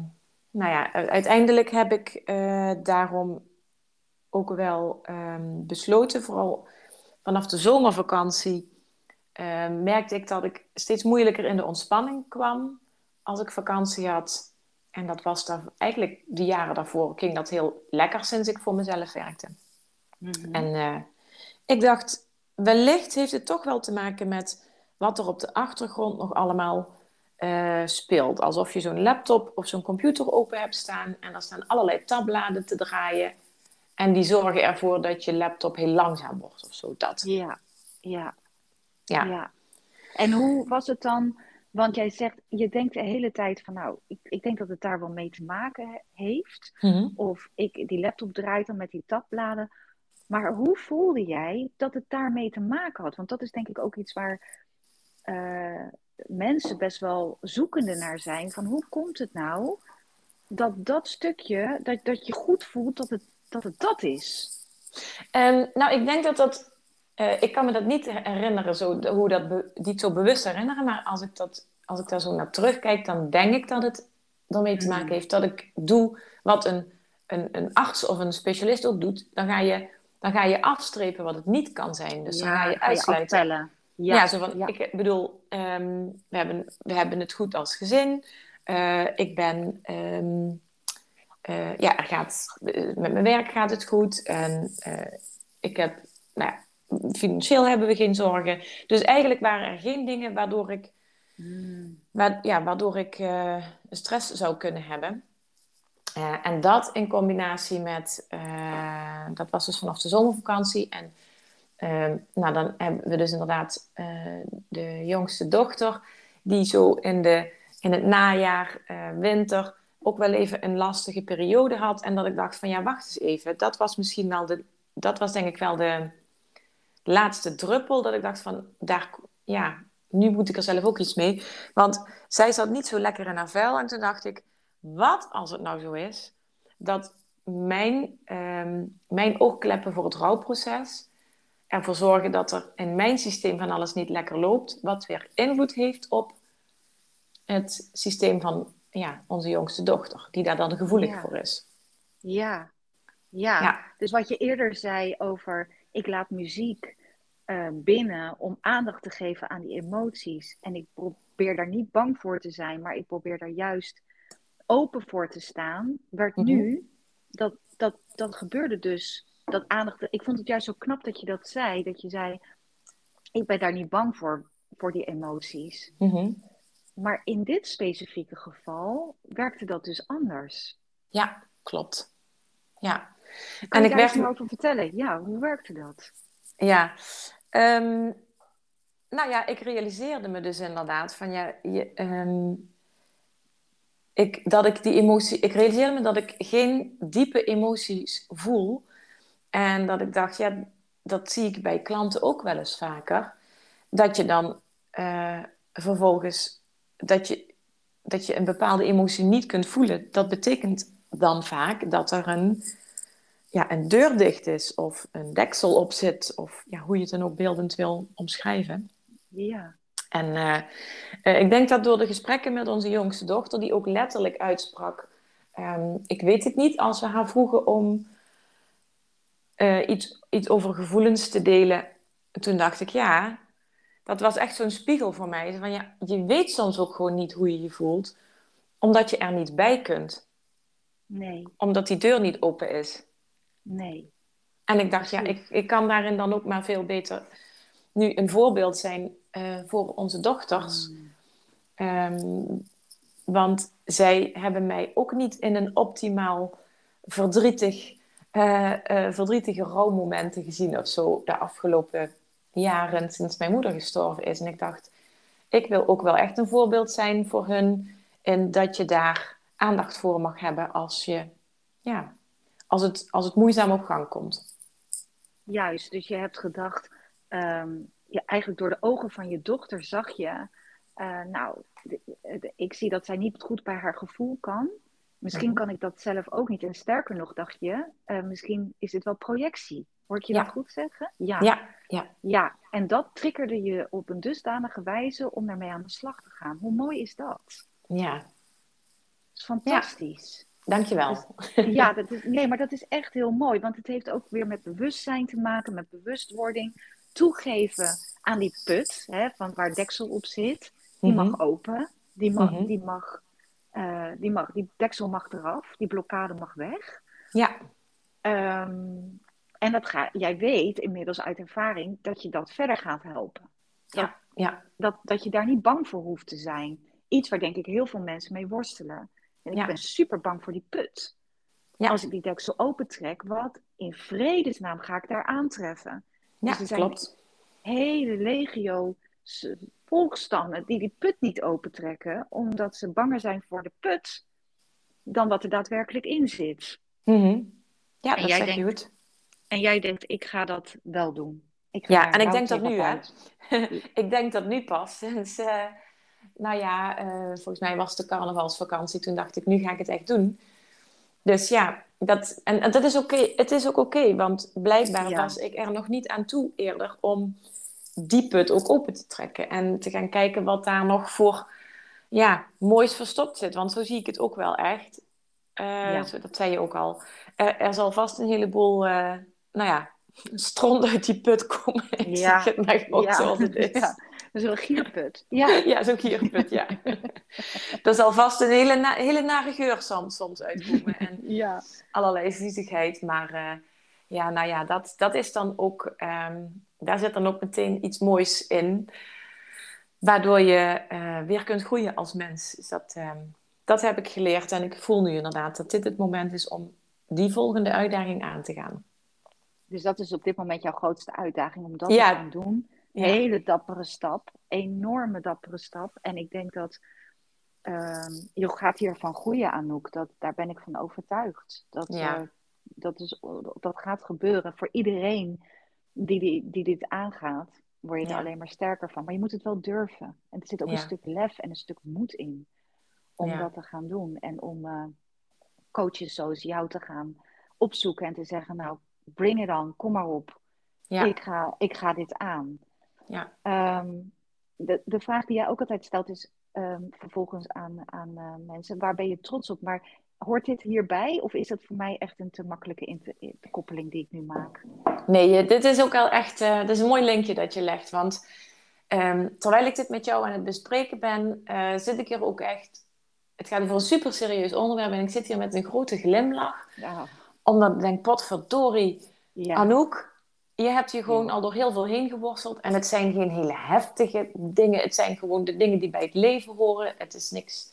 nou ja, uiteindelijk heb ik eh, daarom ook wel ehm, besloten, vooral vanaf de zomervakantie, merkte ik dat ik steeds moeilijker in de ontspanning kwam als ik vakantie had. En dat was daar eigenlijk de jaren daarvoor ging dat heel lekker sinds ik voor mezelf werkte. Mhm. En eh, ik dacht, wellicht heeft het toch wel te maken met wat er op de achtergrond nog allemaal eh, speelt. Alsof je zo'n laptop of zo'n computer open hebt staan en er staan allerlei tabbladen te draaien. En die zorgen ervoor dat je laptop heel langzaam wordt of zo. Dat. Ja, ja, Ja. ja. En hoe was het dan? Want jij zegt, je denkt de hele tijd van, nou, ik, ik denk dat het daar wel mee te maken he- heeft. Mhm. Of ik, die laptop draait dan met die tabbladen. Maar hoe voelde jij dat het daarmee te maken had? Want dat is denk ik ook iets waar eh, mensen best wel zoekende naar zijn. Van hoe komt het nou dat dat stukje, dat, dat je goed voelt dat het dat, het dat is? En, nou, ik denk dat dat. Eh, ik kan me dat niet herinneren, zo, hoe dat niet zo bewust herinneren. Maar als ik, dat, als ik daar zo naar terugkijk, dan denk ik dat het ermee te maken Mhm. heeft dat ik doe wat een, een, een arts of een specialist ook doet. Dan ga, je, dan ga je afstrepen wat het niet kan zijn. Dus dan ga je uitsluiten. aftellen. Ja, zo van, ja. ik bedoel, ehm, we, hebben, we hebben het goed als gezin. Eh, ik ben, ehm, eh, ja, er gaat, met mijn werk gaat het goed. En ik heb, nou ja, financieel hebben we geen zorgen. Dus eigenlijk waren er geen dingen waardoor ik, ja, waardoor ik eh, stress zou kunnen hebben. Eh, en dat in combinatie met, eh, dat was dus vanaf de zomervakantie. En Ehm, nou, dan hebben we dus inderdaad de jongste dochter, die zo in, de, in het najaar, winter, ook wel even een lastige periode had. En dat ik dacht van ja, wacht eens even. Dat was misschien wel de, dat was denk ik wel de laatste druppel. Dat ik dacht van, daar, ja, nu moet ik er zelf ook iets mee. Want zij zat niet zo lekker in haar vel. En toen dacht ik, wat als het nou zo is, dat mijn, ehm, mijn oogkleppen voor het rouwproces ervoor zorgen dat er in mijn systeem van alles niet lekker loopt, wat weer invloed heeft op het systeem van ja, onze jongste dochter, die daar dan gevoelig Ja. voor is. Ja. ja, Ja. Dus wat je eerder zei over ik laat muziek eh, binnen om aandacht te geven aan die emoties. En ik probeer daar niet bang voor te zijn, maar ik probeer daar juist open voor te staan. Werd Mhm. nu, dat, dat, dat gebeurde dus, dat aandacht. Ik vond het juist zo knap dat je dat zei. Dat je zei, ik ben daar niet bang voor, voor die emoties. Mhm. Maar in dit specifieke geval werkte dat dus anders. Ja, klopt. Ja. Kan En je ik daar werd- meer over vertellen? Ja, hoe werkte dat? Ja, Ehm, nou ja, ik realiseerde me dus inderdaad van ja, je, ehm, ik, dat ik die emotie, ik realiseerde me dat ik geen diepe emoties voel. En dat ik dacht, ja, dat zie ik bij klanten ook wel eens vaker. Dat je dan eh, vervolgens, dat je, dat je een bepaalde emotie niet kunt voelen. Dat betekent dan vaak dat er een, ja, een deur dicht is of een deksel op zit. Of ja, hoe je het dan ook beeldend wil omschrijven. Ja. En eh, eh, ik denk dat door de gesprekken met onze jongste dochter, die ook letterlijk uitsprak: ehm, Ik weet het niet, als we haar vroegen om eh, iets, iets over gevoelens te delen. Toen dacht ik: Ja, dat was echt zo'n spiegel voor mij. Van, ja, je weet soms ook gewoon niet hoe je je voelt, omdat je er niet bij kunt, Nee, omdat die deur niet open is. Nee. En ik dacht, ja, ik, ik kan daarin dan ook maar veel beter nu een voorbeeld zijn eh, voor onze dochters. Mm. Ehm, want zij hebben mij ook niet in een optimaal verdrietig, eh, verdrietige rouwmomenten gezien of zo de afgelopen jaren sinds mijn moeder gestorven is. En ik dacht, ik wil ook wel echt een voorbeeld zijn voor hun in dat je daar aandacht voor mag hebben als, je, ja, als, het, als het moeizaam op gang komt. Juist, dus je hebt gedacht, ja, eigenlijk door de ogen van je dochter zag je, eh, nou, de- de- ik zie dat zij niet goed bij haar gevoel kan. Misschien Mhm. kan ik dat zelf ook niet. En sterker nog, dacht je, eh, misschien is dit wel projectie. Hoor ik je Ja. dat goed zeggen? Ja. Ja, ja, Ja, en dat triggerde je op een dusdanige wijze om ermee aan de slag te gaan. Hoe mooi is dat? ja. Dat is fantastisch. Dankjewel. Ja, dat is, nee, maar dat is echt heel mooi. Want het heeft ook weer met bewustzijn te maken, met bewustwording. Toegeven aan die put, hè, van waar deksel op zit. Die Mhm. mag open. Die, mag, Mhm. die, mag, eh, die, mag, die deksel mag eraf. Die blokkade mag weg. Ja, Ehm, en dat ga, jij weet inmiddels uit ervaring dat je dat verder gaat helpen. ja, ja, Dat, dat je daar niet bang voor hoeft te zijn. Iets waar denk ik heel veel mensen mee worstelen. En ik Ja. ben super bang voor die put. Ja. Als ik die deksel opentrek, wat in vredesnaam ga ik daar aantreffen? ja, Dus er zijn klopt. hele legio volkstammen die die put niet opentrekken, omdat ze banger zijn voor de put dan wat er daadwerkelijk in zit. Mhm. Ja, En dat jij zeg je denkt- goed. En jij denkt, ik ga dat wel doen. Ik ga Ja, en ik denk dat nu, hè. ik denk dat nu pas. Sinds, eh, nou ja, eh, volgens mij was het de carnavalsvakantie. Toen dacht ik, nu ga ik het echt doen. Dus ja, dat, en, en dat is oké. Het is ook oké, want blijkbaar Ja. was ik er nog niet aan toe eerder om die put ook open te trekken. En te gaan kijken wat daar nog voor ja, moois verstopt zit. Want zo zie ik het ook wel echt. Eh, Ja. Dat zei je ook al. Er, er zal vast een heleboel, eh, nou ja, stront uit die put komen. Ik Ja. zeg het maar gewoon Ja. zoals het is. Ja, een gierput. Ja, Ja, zo'n gierput, ja. er zal vast een hele, na- hele nare geur soms, soms uitkomen. En ja. allerlei viezigheid. Maar eh, ja, nou ja, dat, dat is dan ook... ehm, daar zit dan ook meteen iets moois in. Waardoor je eh, weer kunt groeien als mens. Dus dat, ehm, dat heb ik geleerd. En ik voel nu inderdaad dat dit het moment is om die volgende uitdaging aan te gaan. Dus dat is op dit moment jouw grootste uitdaging om dat Ja. te gaan doen. Ja. Hele dappere stap. Enorme dappere stap. En ik denk dat ehm, je gaat hiervan groeien, Anouk. Dat, daar ben ik van overtuigd. Dat, Ja. eh, dat, is, dat gaat gebeuren voor iedereen die, die, die dit aangaat. Word je er alleen maar sterker van. Maar je moet het wel durven. En er zit ook een stuk lef en een stuk moed in. Om dat te gaan doen. En om eh, coaches zoals jou te gaan opzoeken. En te zeggen, nou, bring it on. Kom maar op. Ja, Ik, ga, ik ga dit aan. Ja. Ehm, de, de vraag die jij ook altijd stelt is ehm, vervolgens aan, aan eh, mensen, waar ben je trots op? Maar hoort dit hierbij of is dat voor mij echt een te makkelijke koppeling die ik nu maak? Nee, dit is ook wel echt... eh dit is een mooi linkje dat je legt. Want ehm, terwijl ik dit met jou aan het bespreken ben, eh, zit ik hier ook echt... Het gaat over een super serieus onderwerp en ik zit hier met een grote glimlach. Ja, Omdat ik denk, potverdorie, ja, Anouk, je hebt je gewoon al door heel veel heen geworsteld. En het zijn geen hele heftige dingen. Het zijn gewoon de dingen die bij het leven horen. Het is niks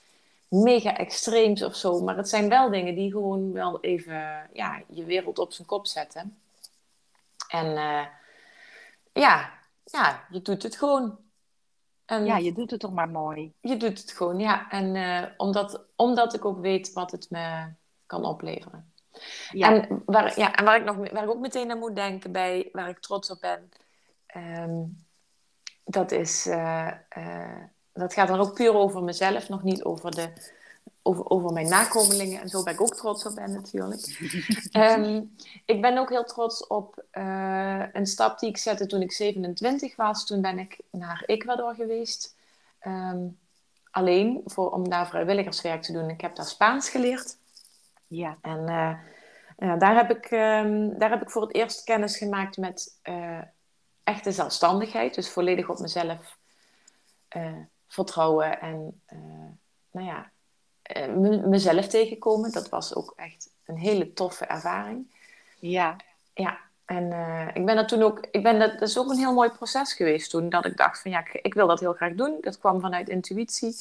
mega extreems of zo. Maar het zijn wel dingen die gewoon wel even ja, je wereld op zijn kop zetten. En eh, ja, ja, je doet het gewoon. En ja, je doet het toch maar mooi. je doet het gewoon, ja. En eh, omdat, omdat ik ook weet wat het me kan opleveren. Ja, En, waar, ja, en waar, ik nog, waar ik ook meteen aan moet denken bij waar ik trots op ben, ehm, dat is, eh, eh, dat gaat dan ook puur over mezelf, nog niet over, de, over, over mijn nakomelingen. En zo ben ik ook trots op ben natuurlijk. Ehm, ik ben ook heel trots op eh, een stap die ik zette toen ik 27 was. Toen ben ik naar Ecuador geweest. Ehm, alleen voor, om daar vrijwilligerswerk te doen. Ik heb daar Spaans geleerd. Ja, En eh, daar, heb ik, ehm, daar heb ik voor het eerst kennis gemaakt met eh, echte zelfstandigheid. Dus volledig op mezelf eh, vertrouwen en nou ja, me- mezelf tegenkomen. Dat was ook echt een hele toffe ervaring. ja, Ja, en ik ben dat toen ook, ik ben dat, dat is ook een heel mooi proces geweest toen, dat ik dacht van ja, ik, ik wil dat heel graag doen. Dat kwam vanuit intuïtie.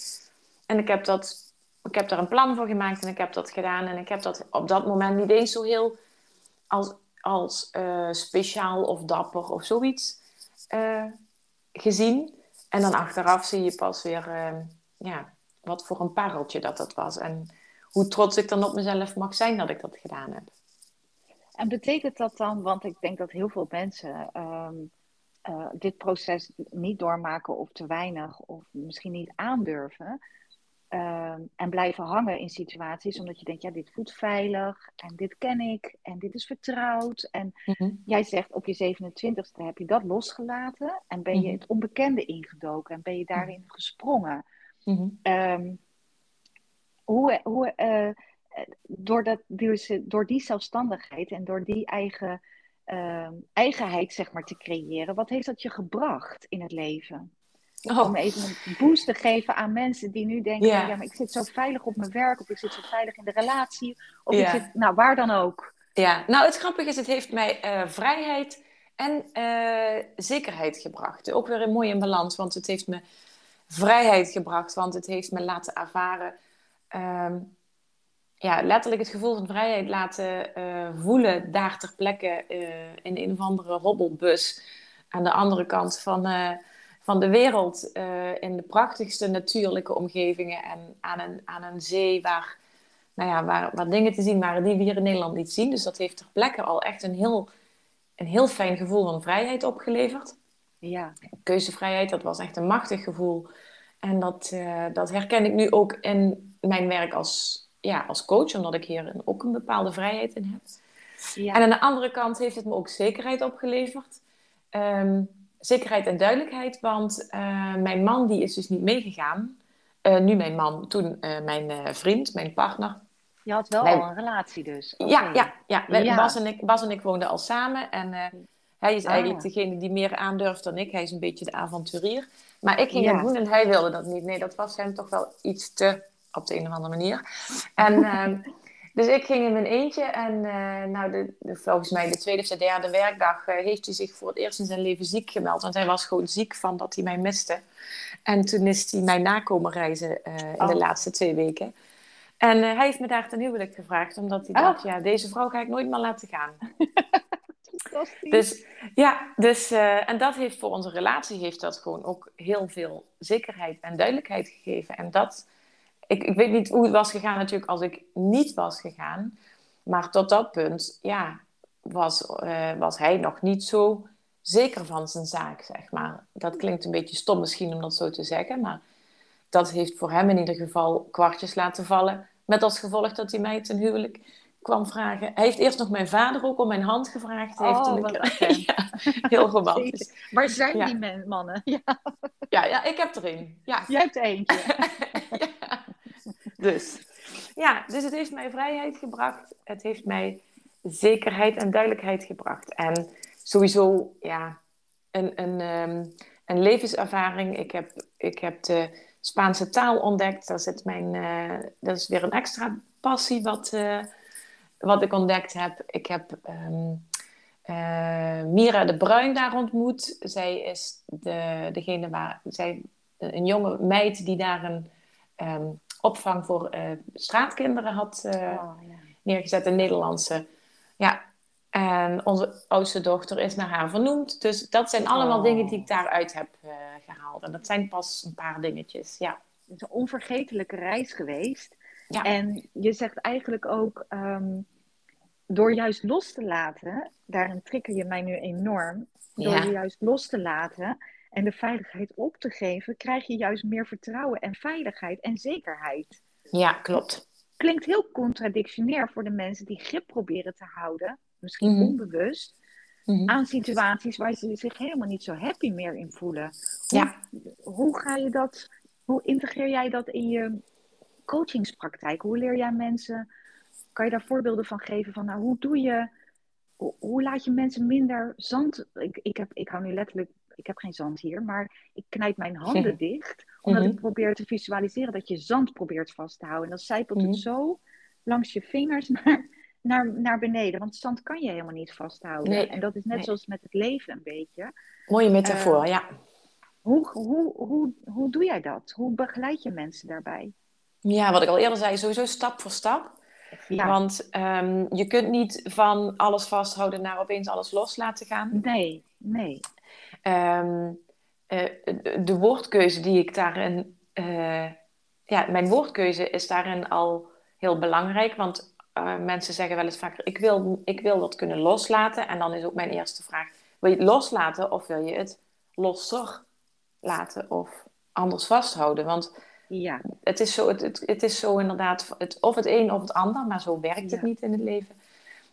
En ik heb, dat, ik heb daar een plan voor gemaakt en ik heb dat gedaan. En ik heb dat op dat moment niet eens zo heel als, als eh, speciaal of dapper of zoiets eh, gezien. En dan achteraf zie je pas weer eh, ja, wat voor een pareltje dat dat was. En hoe trots ik dan op mezelf mag zijn dat ik dat gedaan heb. En betekent dat dan, want ik denk dat heel veel mensen ehm, eh, dit proces niet doormaken of te weinig of misschien niet aandurven. Ehm, en blijven hangen in situaties omdat je denkt, ja, dit voelt veilig en dit ken ik en dit is vertrouwd. En Mhm. jij zegt op je 27ste heb je dat losgelaten en ben je Mhm. het onbekende ingedoken en ben je daarin gesprongen. Mhm. Ehm, hoe, hoe, eh, door, dat, dus, door die zelfstandigheid en door die eigen, ehm, eigenheid zeg maar, te creëren, wat heeft dat je gebracht in het leven? Oh. Om even een boost te geven aan mensen die nu denken: Ja. maar ik zit zo veilig op mijn werk, of ik zit zo veilig in de relatie, of ik zit, nou, waar dan ook. Ja, nou het grappige is, het heeft mij eh, vrijheid en eh, zekerheid gebracht. Ook weer een mooi in balans, want het heeft me vrijheid gebracht, want het heeft me laten ervaren, ehm, ja, letterlijk het gevoel van vrijheid laten eh, voelen daar ter plekke in een of andere hobbelbus aan de andere kant van, van de wereld, eh, in de prachtigste natuurlijke omgevingen en aan een, aan een zee waar nou ja, waar, waar dingen te zien waren die we hier in Nederland niet zien. Dus dat heeft ter plekke al echt een heel, een heel fijn gevoel van vrijheid opgeleverd. Ja, Keuzevrijheid, dat was echt een machtig gevoel. En dat, eh, dat herken ik nu ook in mijn werk als, ja, als coach, omdat ik hier ook een bepaalde vrijheid in heb. ja. En aan de andere kant heeft het me ook zekerheid opgeleverd. Ehm, zekerheid en duidelijkheid, want eh, mijn man die is dus niet meegegaan. Eh, nu mijn man, toen eh, mijn vriend, mijn partner. je had wel al een relatie dus. Ja, ja, ja. Wij- Ja. Bas, en ik, Bas en ik woonden al samen. En hij is Ah. eigenlijk degene die meer aandurft dan ik. Hij is een beetje de avonturier. Maar ik ging Ja. doen en hij wilde dat niet. Nee, dat was hem toch wel iets te op de een of andere manier. En, dus ik ging in mijn eentje. En eh, nou, de, de- volgens mij de tweede of de derde werkdag eh, heeft hij zich voor het eerst in zijn leven ziek gemeld. Want hij was gewoon ziek van dat hij mij miste. En toen is hij mij nakomen reizen eh, in de Oh. laatste twee weken. En hij heeft me daar ten huwelijk gevraagd, omdat hij Oh. dacht, ja, deze vrouw ga ik nooit meer laten gaan. Dus ja, dus, en dat heeft voor onze relatie heeft dat gewoon ook heel veel zekerheid en duidelijkheid gegeven. En dat, ik, ik weet niet hoe het was gegaan natuurlijk als ik niet was gegaan. Maar tot dat punt, ja, was, eh, was hij nog niet zo zeker van zijn zaak, zeg maar. Dat klinkt een beetje stom misschien om dat zo te zeggen, maar dat heeft voor hem in ieder geval kwartjes laten vallen. Met als gevolg dat hij mij ten huwelijk kwam vragen. Hij heeft eerst nog mijn vader ook om mijn hand gevraagd. Hij heeft Oh, wat leuk. ja, heel romantisch. Waar zijn Ja. die mannen? Ja, Ja, ja, ik heb er een. Ja. jij hebt er eentje. Dus. Ja, dus het heeft mij vrijheid gebracht. Het heeft mij zekerheid en duidelijkheid gebracht. En sowieso, ja, een, een, ehm, een levenservaring. Ik heb, ik heb de Spaanse taal ontdekt. Daar zit mijn, eh, dat is weer een extra passie wat, eh, wat ik ontdekt heb. Ik heb ehm, eh, Mira de Bruin daar ontmoet. Zij is de, degene waar zij, een jonge meid die daar een ehm, opvang voor eh, straatkinderen had eh, Oh, ja. neergezet, een Nederlandse. Ja, en onze oudste dochter is naar haar vernoemd. Dus dat zijn allemaal Oh. dingen die ik daaruit heb eh, gehaald. En dat zijn pas een paar dingetjes, ja. Het is een onvergetelijke reis geweest. Ja. En je zegt eigenlijk ook, ehm, door juist los te laten, daarin trigger je mij nu enorm, door Ja. je juist los te laten en de veiligheid op te geven, krijg je juist meer vertrouwen en veiligheid en zekerheid. Ja, klopt. Klinkt heel contradictionair voor de mensen die grip proberen te houden, misschien Mhm. onbewust, Mhm. aan situaties waar ze zich helemaal niet zo happy meer in voelen. Hoe, Ja. hoe ga je dat, hoe integreer jij dat in je coachingspraktijk? Hoe leer jij mensen, kan je daar voorbeelden van geven van, nou, hoe doe je, hoe, hoe laat je mensen minder zand, ik, ik, heb, ik hou nu letterlijk, ik heb geen zand hier, maar ik knijp mijn handen dicht, omdat Mhm. ik probeer te visualiseren dat je zand probeert vast te houden. En dan zijpelt Mhm. het zo langs je vingers naar, naar, naar beneden, want zand kan je helemaal niet vasthouden. Nee. En dat is net Nee. zoals met het leven een beetje. Mooie metafoor, Eh, ja. Hoe, hoe, hoe, hoe doe jij dat? Hoe begeleid je mensen daarbij? Ja, wat ik al eerder zei, sowieso stap voor stap. Ja, Want ehm, je kunt niet van alles vasthouden naar opeens alles los laten gaan. nee, nee. Ehm, eh, de, woordkeuze die ik daarin... eh, ja, mijn woordkeuze is daarin al heel belangrijk. Want eh, mensen zeggen wel eens vaker, ik wil, ik wil dat kunnen loslaten. En dan is ook mijn eerste vraag, wil je het loslaten of wil je het losser laten of anders vasthouden? Want Ja. Het, is zo, het, het, het is zo inderdaad het, of het een of het ander, maar zo werkt het Ja. niet in het leven.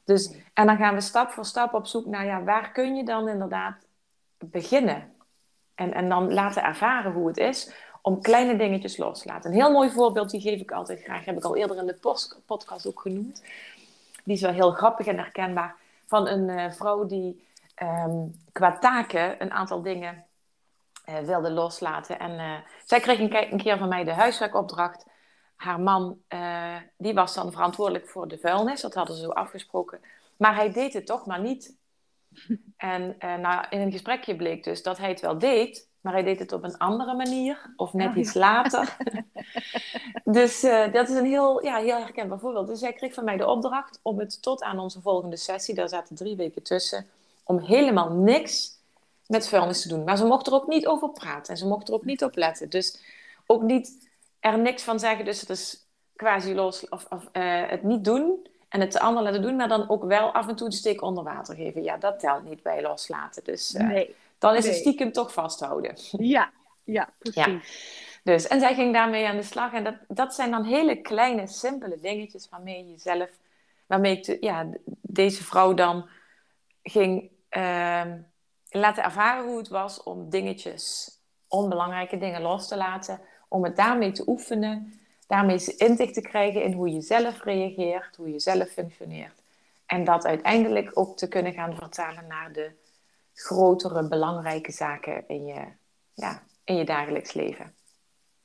Dus, en dan gaan we stap voor stap op zoek naar ja, waar kun je dan inderdaad beginnen. En, en dan laten ervaren hoe het is om kleine dingetjes los te laten. Een heel mooi voorbeeld, die geef ik altijd graag, heb ik al eerder in de podcast ook genoemd. Die is wel heel grappig en herkenbaar. Van een eh, vrouw die ehm, qua taken een aantal dingen eh, wilde loslaten. En eh, zij kreeg een, een keer van mij de huiswerkopdracht. Haar man, die was dan verantwoordelijk voor de vuilnis. Dat hadden ze zo afgesproken. Maar hij deed het toch maar niet. En eh, nou, in een gesprekje bleek dus dat hij het wel deed, maar hij deed het op een andere manier of net Oh, iets later. dus eh, dat is een heel, ja, heel herkenbaar voorbeeld. Dus zij kreeg van mij de opdracht om het tot aan onze volgende sessie, daar zaten drie weken tussen, om helemaal niks met vuilnis te doen. Maar ze mocht er ook niet over praten en ze mocht er ook niet op letten. Dus ook niet er niks van zeggen. Dus het is quasi los of, of eh, het niet doen en het de ander laten doen, maar dan ook wel af en toe de steek onder water geven. Ja, dat telt niet bij loslaten. Dus eh, Nee. dan is het stiekem toch vasthouden. Ja, ja, precies. Dus, en zij ging daarmee aan de slag. En dat, dat zijn dan hele kleine, simpele dingetjes waarmee je jezelf, waarmee ik de- ja, deze vrouw dan ging ehm, laten ervaren hoe het was om dingetjes, onbelangrijke dingen los te laten. Om het daarmee te oefenen, daarmee inzicht te krijgen in hoe je zelf reageert, hoe je zelf functioneert. En dat uiteindelijk ook te kunnen gaan vertalen naar de grotere, belangrijke zaken in je, ja, in je dagelijks leven.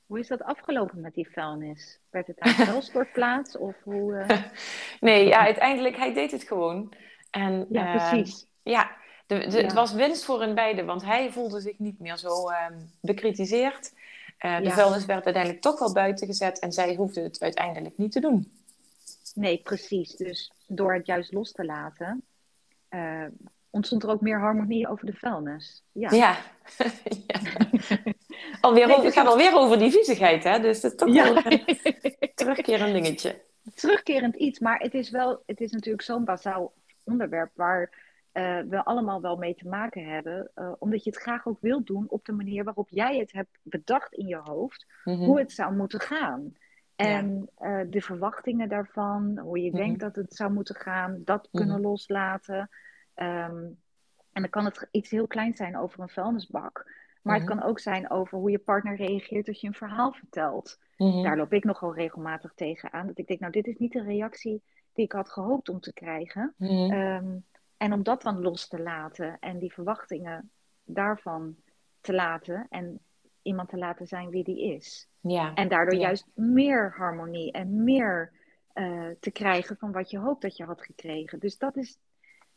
Hoe is dat afgelopen met die vuilnis? Werd het aan vuilstortplaats of hoe? eh? Nee, ja, uiteindelijk, hij deed het gewoon. En, Ja, eh, precies. ja, de, de, Ja. het was winst voor hun beiden, want hij voelde zich niet meer zo ehm, bekritiseerd. Eh, de Ja. vuilnis werd uiteindelijk toch wel buiten gezet en zij hoefde het uiteindelijk niet te doen. Nee, precies. Dus door het juist los te laten, eh, ontstond er ook meer harmonie over de vuilnis. Ja, Ja. ja. Alweer Nee, over, het gaat alweer over die viezigheid, hè? Dus het is toch Ja. wel een terugkerend dingetje. terugkerend iets, maar het is wel, het is natuurlijk zo'n bazaal onderwerp waar eh, we allemaal wel mee te maken hebben, eh, omdat je het graag ook wilt doen op de manier waarop jij het hebt bedacht in je hoofd, Mhm. hoe het zou moeten gaan. En eh, de verwachtingen daarvan, hoe je Mhm. denkt dat het zou moeten gaan, dat kunnen loslaten. Ehm, en dan kan het iets heel kleins zijn over een vuilnisbak. Maar Mhm. het kan ook zijn over hoe je partner reageert als je een verhaal vertelt. Mhm. Daar loop ik nogal regelmatig tegen aan. Dat ik denk, nou, dit is niet de reactie die ik had gehoopt om te krijgen. Mhm. En om dat dan los te laten en die verwachtingen daarvan te laten en iemand te laten zijn wie die is. ja. En daardoor Ja. juist meer harmonie en meer eh, te krijgen van wat je hoopt dat je had gekregen. Dus dat is,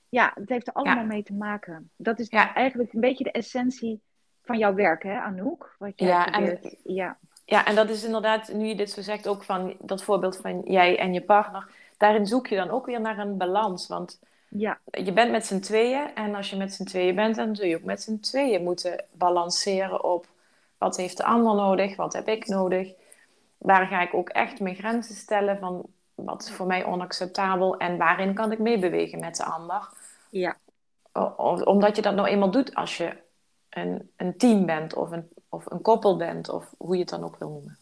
ja, het heeft er allemaal Ja. mee te maken. Dat is eigenlijk een beetje de essentie van jouw werk, hè, Anouk? Wat jij Ja, en-. Ja, Ja, en dat is inderdaad, nu je dit zo zegt, ook van dat voorbeeld van jij en je partner. Daarin zoek je dan ook weer naar een balans. Want ja, je bent met z'n tweeën en als je met z'n tweeën bent, dan zul je ook met z'n tweeën moeten balanceren op wat heeft de ander nodig, wat heb ik nodig. Waar ga ik ook echt mijn grenzen stellen van wat is voor mij onacceptabel en waarin kan ik meebewegen met de ander. ja. O- omdat je dat nou eenmaal doet als je een, een team bent of een, of een koppel bent of hoe je het dan ook wil noemen.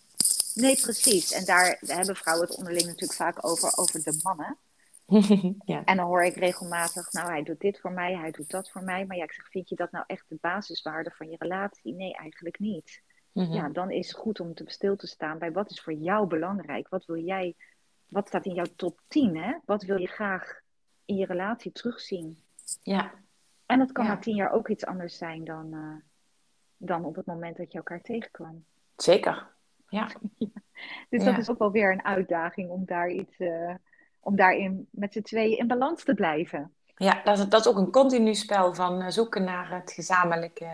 Nee, precies. En daar hebben vrouwen het onderling natuurlijk vaak over, over de mannen. ja. En dan hoor ik regelmatig, nou, hij doet dit voor mij, hij doet dat voor mij. Maar ja, ik zeg, vind je dat nou echt de basiswaarde van je relatie? Nee, eigenlijk niet. Mhm. Ja, dan is het goed om te stil te staan bij wat is voor jou belangrijk? Wat wil jij, wat staat in jouw top 10, hè? Wat wil je graag in je relatie terugzien? ja. En dat kan Ja. na tien jaar ook iets anders zijn dan, eh, dan op het moment dat je elkaar tegenkwam. Zeker. Ja. Dus dat is ook wel weer een uitdaging om daar iets, eh, om daarin met z'n tweeën in balans te blijven. Ja, dat is, dat is ook een continu spel van eh, zoeken naar het gezamenlijke,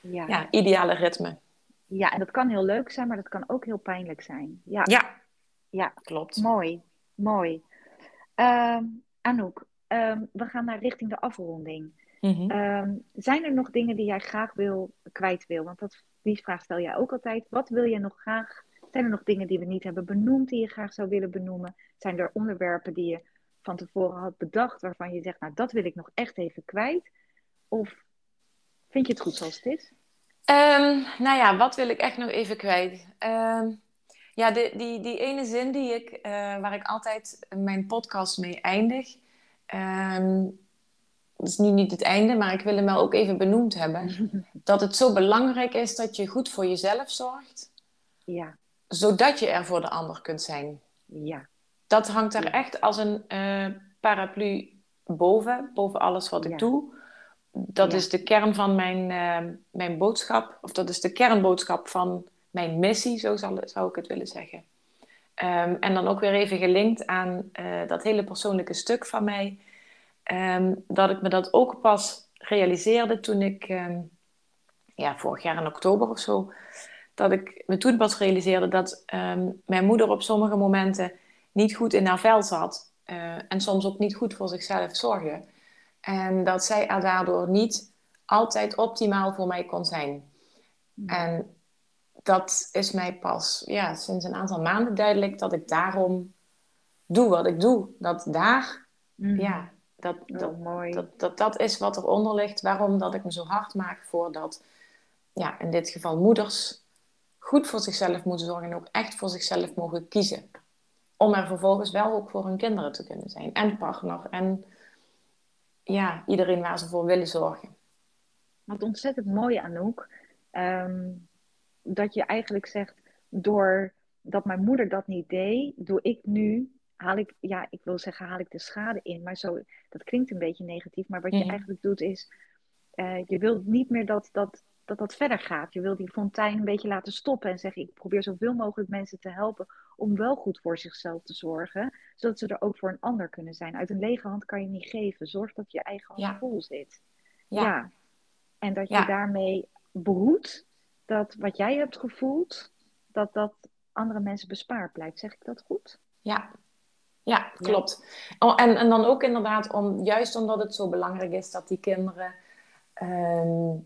Ja. ja, ideale ritme. ja, en dat kan heel leuk zijn, maar dat kan ook heel pijnlijk zijn. Ja, Ja, ja. klopt. mooi, mooi. Ehm, Anouk, ehm, we gaan naar richting de afronding. Mhm. Ehm, zijn er nog dingen die jij graag wil, kwijt wil? Want dat, die vraag stel jij ook altijd. Wat wil je nog graag? Zijn er nog dingen die we niet hebben benoemd die je graag zou willen benoemen? Zijn er onderwerpen die je van tevoren had bedacht waarvan je zegt, nou dat wil ik nog echt even kwijt? Of vind je het goed zoals het is? Ehm, nou ja, wat wil ik echt nog even kwijt? Ehm, Ja, de, die, die ene zin die ik, eh, waar ik altijd mijn podcast mee eindig. ehm, dat is nu niet het einde, maar ik wil hem wel ook even benoemd hebben. Dat het zo belangrijk is dat je goed voor jezelf zorgt, Ja, zodat je er voor de ander kunt zijn. ja, Dat hangt daar Ja. echt als een eh, paraplu boven, boven alles wat ik Ja. doe. Dat Ja. is de kern van mijn, eh, mijn boodschap, of dat is de kernboodschap van mijn missie, zo zal, zou ik het willen zeggen. Ehm, en dan ook weer even gelinkt aan eh, dat hele persoonlijke stuk van mij, ehm, dat ik me dat ook pas realiseerde toen ik, ehm, ja, vorig jaar in oktober of zo, dat ik me toen pas realiseerde dat ehm, mijn moeder op sommige momenten niet goed in haar vel zat. eh, en soms ook niet goed voor zichzelf zorgde. En dat zij er daardoor niet altijd optimaal voor mij kon zijn. En dat is mij pas ja, sinds een aantal maanden duidelijk dat ik daarom doe wat ik doe. Dat daar, Mhm. ja, dat, Oh, dat, mooi. dat, dat, dat is wat eronder ligt. Waarom dat ik me zo hard maak voor dat, ja, in dit geval moeders goed voor zichzelf moeten zorgen en ook echt voor zichzelf mogen kiezen. Om er vervolgens wel ook voor hun kinderen te kunnen zijn. En partner. En ja, iedereen waar ze voor willen zorgen. Wat ontzettend mooi, Anouk. ehm, dat je eigenlijk zegt, doordat mijn moeder dat niet deed, doe ik nu, haal ik, ja, ik wil zeggen, haal ik de schade in. Maar zo, dat klinkt een beetje negatief. Maar wat je Mhm. eigenlijk doet is, eh, je wilt niet meer dat dat, dat dat verder gaat. Je wilt die fontein een beetje laten stoppen en zeggen, ik probeer zoveel mogelijk mensen te helpen om wel goed voor zichzelf te zorgen, zodat ze er ook voor een ander kunnen zijn. Uit een lege hand kan je niet geven. Zorg dat je eigen hand Ja. vol zit. Ja. Ja. En dat je Ja. daarmee behoedt dat wat jij hebt gevoeld, dat dat andere mensen bespaard blijft. Zeg ik dat goed? Ja, ja klopt. Oh, en, en dan ook inderdaad, om, juist omdat het zo belangrijk is dat die kinderen ehm,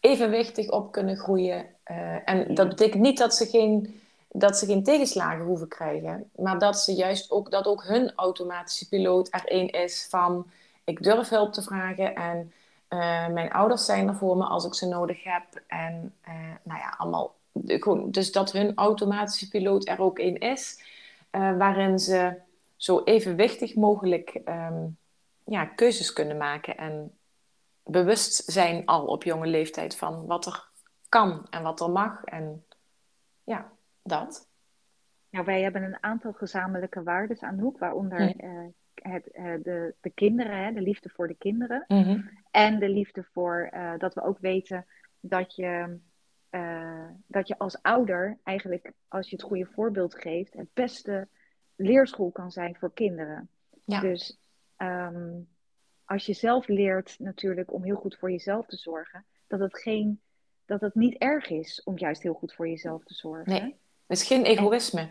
evenwichtig op kunnen groeien. Eh, en dat betekent niet dat ze, geen, dat ze geen tegenslagen hoeven krijgen, maar dat ze juist ook, dat ook hun automatische piloot er één is van ik durf hulp te vragen en eh, mijn ouders zijn er voor me als ik ze nodig heb. En eh, nou ja, allemaal. Dus dat hun automatische piloot er ook één is, waarin ze zo evenwichtig mogelijk ehm, ja, keuzes kunnen maken en bewust zijn al op jonge leeftijd van wat er kan en wat er mag. En ja, dat. Nou, wij hebben een aantal gezamenlijke waarden, Anouk, waaronder Ja. eh, het, eh, de, de kinderen, hè, de liefde voor de kinderen. Mhm. En de liefde voor eh, dat we ook weten dat je, dat je als ouder eigenlijk, als je het goede voorbeeld geeft, het beste leerschool kan zijn voor kinderen. Ja. Dus ehm, als je zelf leert natuurlijk om heel goed voor jezelf te zorgen, dat het, geen, dat het niet erg is om juist heel goed voor jezelf te zorgen. Nee, het is geen egoïsme.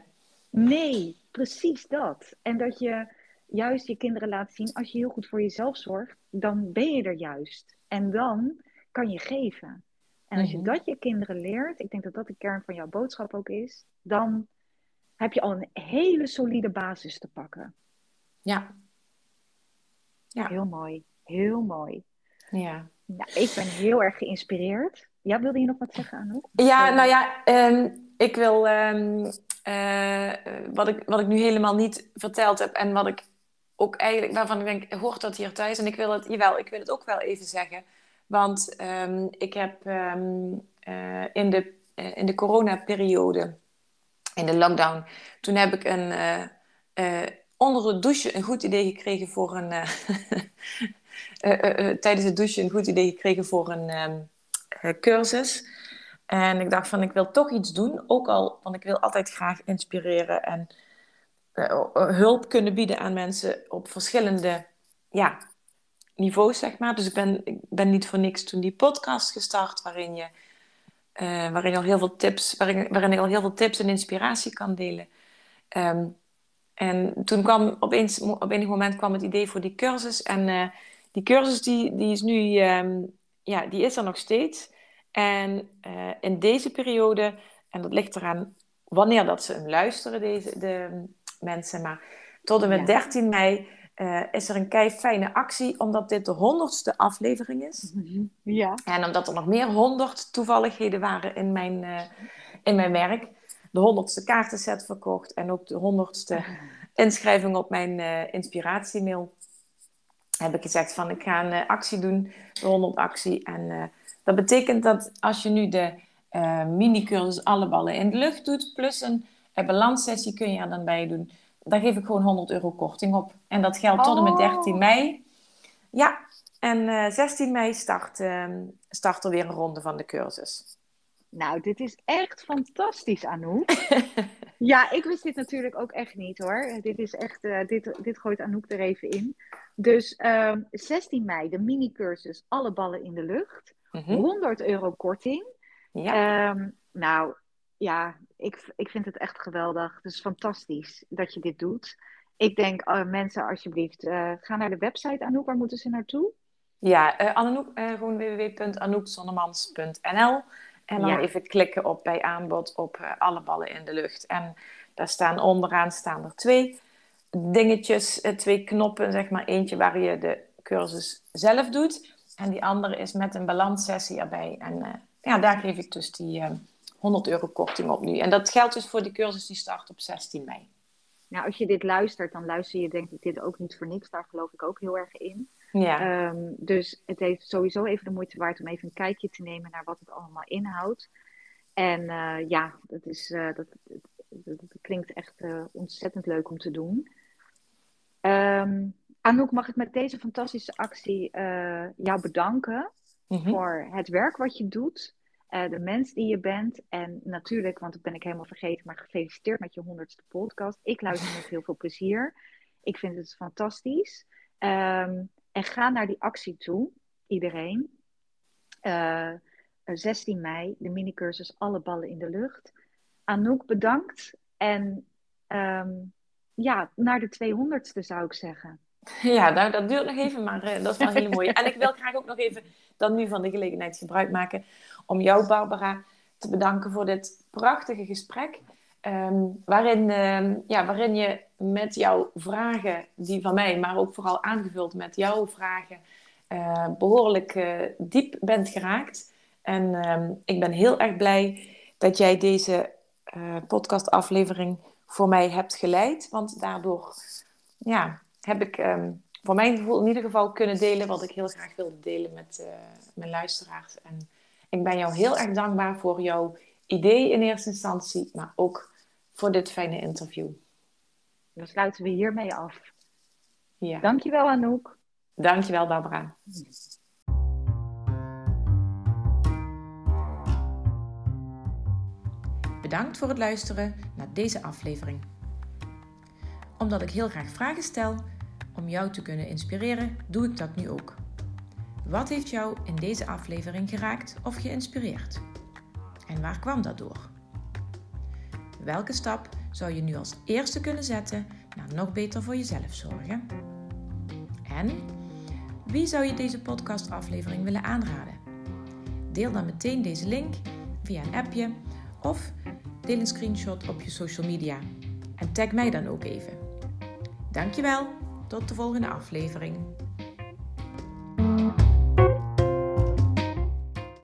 Nee, precies dat. En dat je juist je kinderen laat zien, als je heel goed voor jezelf zorgt, dan ben je er juist. En dan kan je geven. En als je Mhm. dat je kinderen leert, ik denk dat dat de kern van jouw boodschap ook is, dan heb je al een hele solide basis te pakken. Ja. Ja. Heel mooi, heel mooi. Ja. Nou, ik ben heel erg geïnspireerd. Ja, wilde je nog wat zeggen, Anouk? Ja, nou ja, ehm, ik wil ehm, eh, wat, ik, wat ik nu helemaal niet verteld heb en wat ik ook eigenlijk, waarvan ik denk, hoort dat hier thuis? En ik wil het, jawel, ik wil het ook wel even zeggen. Want ehm, ik heb eh, in de, eh, in de coronaperiode, in de lockdown, toen heb ik een, eh, eh, onder het douchen een goed idee gekregen voor een, eh, eh, eh, tijdens het douchen een goed idee gekregen voor een ehm, eh, cursus. En ik dacht van, ik wil toch iets doen. Ook al, want ik wil altijd graag inspireren en hulp kunnen bieden aan mensen op verschillende ja, niveaus, zeg maar. Dus ik ben, ik ben niet voor niks toen die podcast gestart, waarin, je, waarin, al heel veel tips, waarin, waarin ik al heel veel tips en inspiratie kan delen. Ehm, en toen kwam opeens, op enig moment kwam het idee voor die cursus. En eh, die cursus die, die is nu, ehm, ja, die is er nog steeds. En eh, in deze periode, en dat ligt eraan wanneer dat ze hem luisteren, deze, de mensen, maar tot en met Ja. 13 mei eh, is er een kei fijne actie, omdat dit de honderdste aflevering is. Ja. En omdat er nog meer honderd toevalligheden waren in mijn, in mijn werk. De honderdste kaartenset verkocht en ook de honderdste inschrijving op mijn uh, inspiratiemail. Heb ik gezegd van ik ga een actie doen, de 100 actie. En dat betekent dat als je nu de mini-cursus alle ballen in de lucht doet, plus een balanssessie kun je er dan bij doen. Daar geef ik gewoon 100 euro korting op. En dat geldt tot en met 13 mei. Ja, en 16 mei start, ehm, start er weer een ronde van de cursus. Nou, dit is echt fantastisch, Anouk. ja, ik wist dit natuurlijk ook echt niet hoor. Dit is echt, uh, dit, dit gooit Anouk er even in. Dus uh, ehm, 16 mei, de mini-cursus Alle ballen in de lucht. 100 mhm. euro korting. Ja. Um, nou, ja, ik, ik vind het echt geweldig. Het is fantastisch dat je dit doet. Ik denk, uh, mensen, alsjeblieft, uh, ga naar de website Anouk. Waar moeten ze naartoe? Ja, uh, Anouk, gewoon www.anoukzonnemans.nl. En dan even klikken op bij aanbod op uh, alle ballen in de lucht. En daar staan onderaan staan er twee dingetjes, uh, twee knoppen, zeg maar. Eentje waar je de cursus zelf doet. En die andere is met een balanssessie erbij. En uh, ja, daar geef ik dus die 100 euro korting op nu. En dat geldt dus voor die cursus die start op 16 mei. Nou, als je dit luistert, dan luister je denk ik dit ook niet voor niks. Daar geloof ik ook heel erg in. Ja. Um, dus het heeft sowieso even de moeite waard om even een kijkje te nemen naar wat het allemaal inhoudt. En uh, ja, dat, is, uh, dat, dat, dat, klinkt echt uh, ontzettend leuk om te doen. Um, Anouk, mag ik met deze fantastische actie jou bedanken mm -hmm. voor het werk wat je doet. de mens die je bent. En natuurlijk, want dat ben ik helemaal vergeten, maar gefeliciteerd met je honderdste podcast. Ik luister met heel veel plezier. Ik vind het fantastisch. Um, en ga naar die actie toe, iedereen. Uh, eh, 16 mei, de minicursus Alle Ballen in de Lucht. Anouk, bedankt. En um, ja, naar de 200ste zou ik zeggen. Ja, nou, dat duurt nog even, maar uh, dat is wel heel mooi. En ik wil graag ook nog even dan nu van de gelegenheid gebruik maken om jou, Barbara, te bedanken voor dit prachtige gesprek. Um, waarin, um, ja, waarin je met jouw vragen, die van mij, maar ook vooral aangevuld met jouw vragen, uh, behoorlijk uh, diep bent geraakt. En um, ik ben heel erg blij dat jij deze uh, podcastaflevering voor mij hebt geleid. Want daardoor ja, heb ik voor mijn gevoel in ieder geval kunnen delen wat ik heel graag wilde delen met mijn luisteraars. En ik ben jou heel erg dankbaar voor jouw idee in eerste instantie, maar ook voor dit fijne interview. Dan sluiten we hiermee af. Ja. Dankjewel Anouk. Dankjewel Barbara. Bedankt voor het luisteren naar deze aflevering. Omdat ik heel graag vragen stel om jou te kunnen inspireren, doe ik dat nu ook. Wat heeft jou in deze aflevering geraakt of geïnspireerd? En waar kwam dat door? Welke stap zou je nu als eerste kunnen zetten naar nog beter voor jezelf zorgen? En wie zou je deze podcastaflevering willen aanraden? Deel dan meteen deze link via een appje of deel een screenshot op je social media en tag mij dan ook even. Dankjewel, tot de volgende aflevering.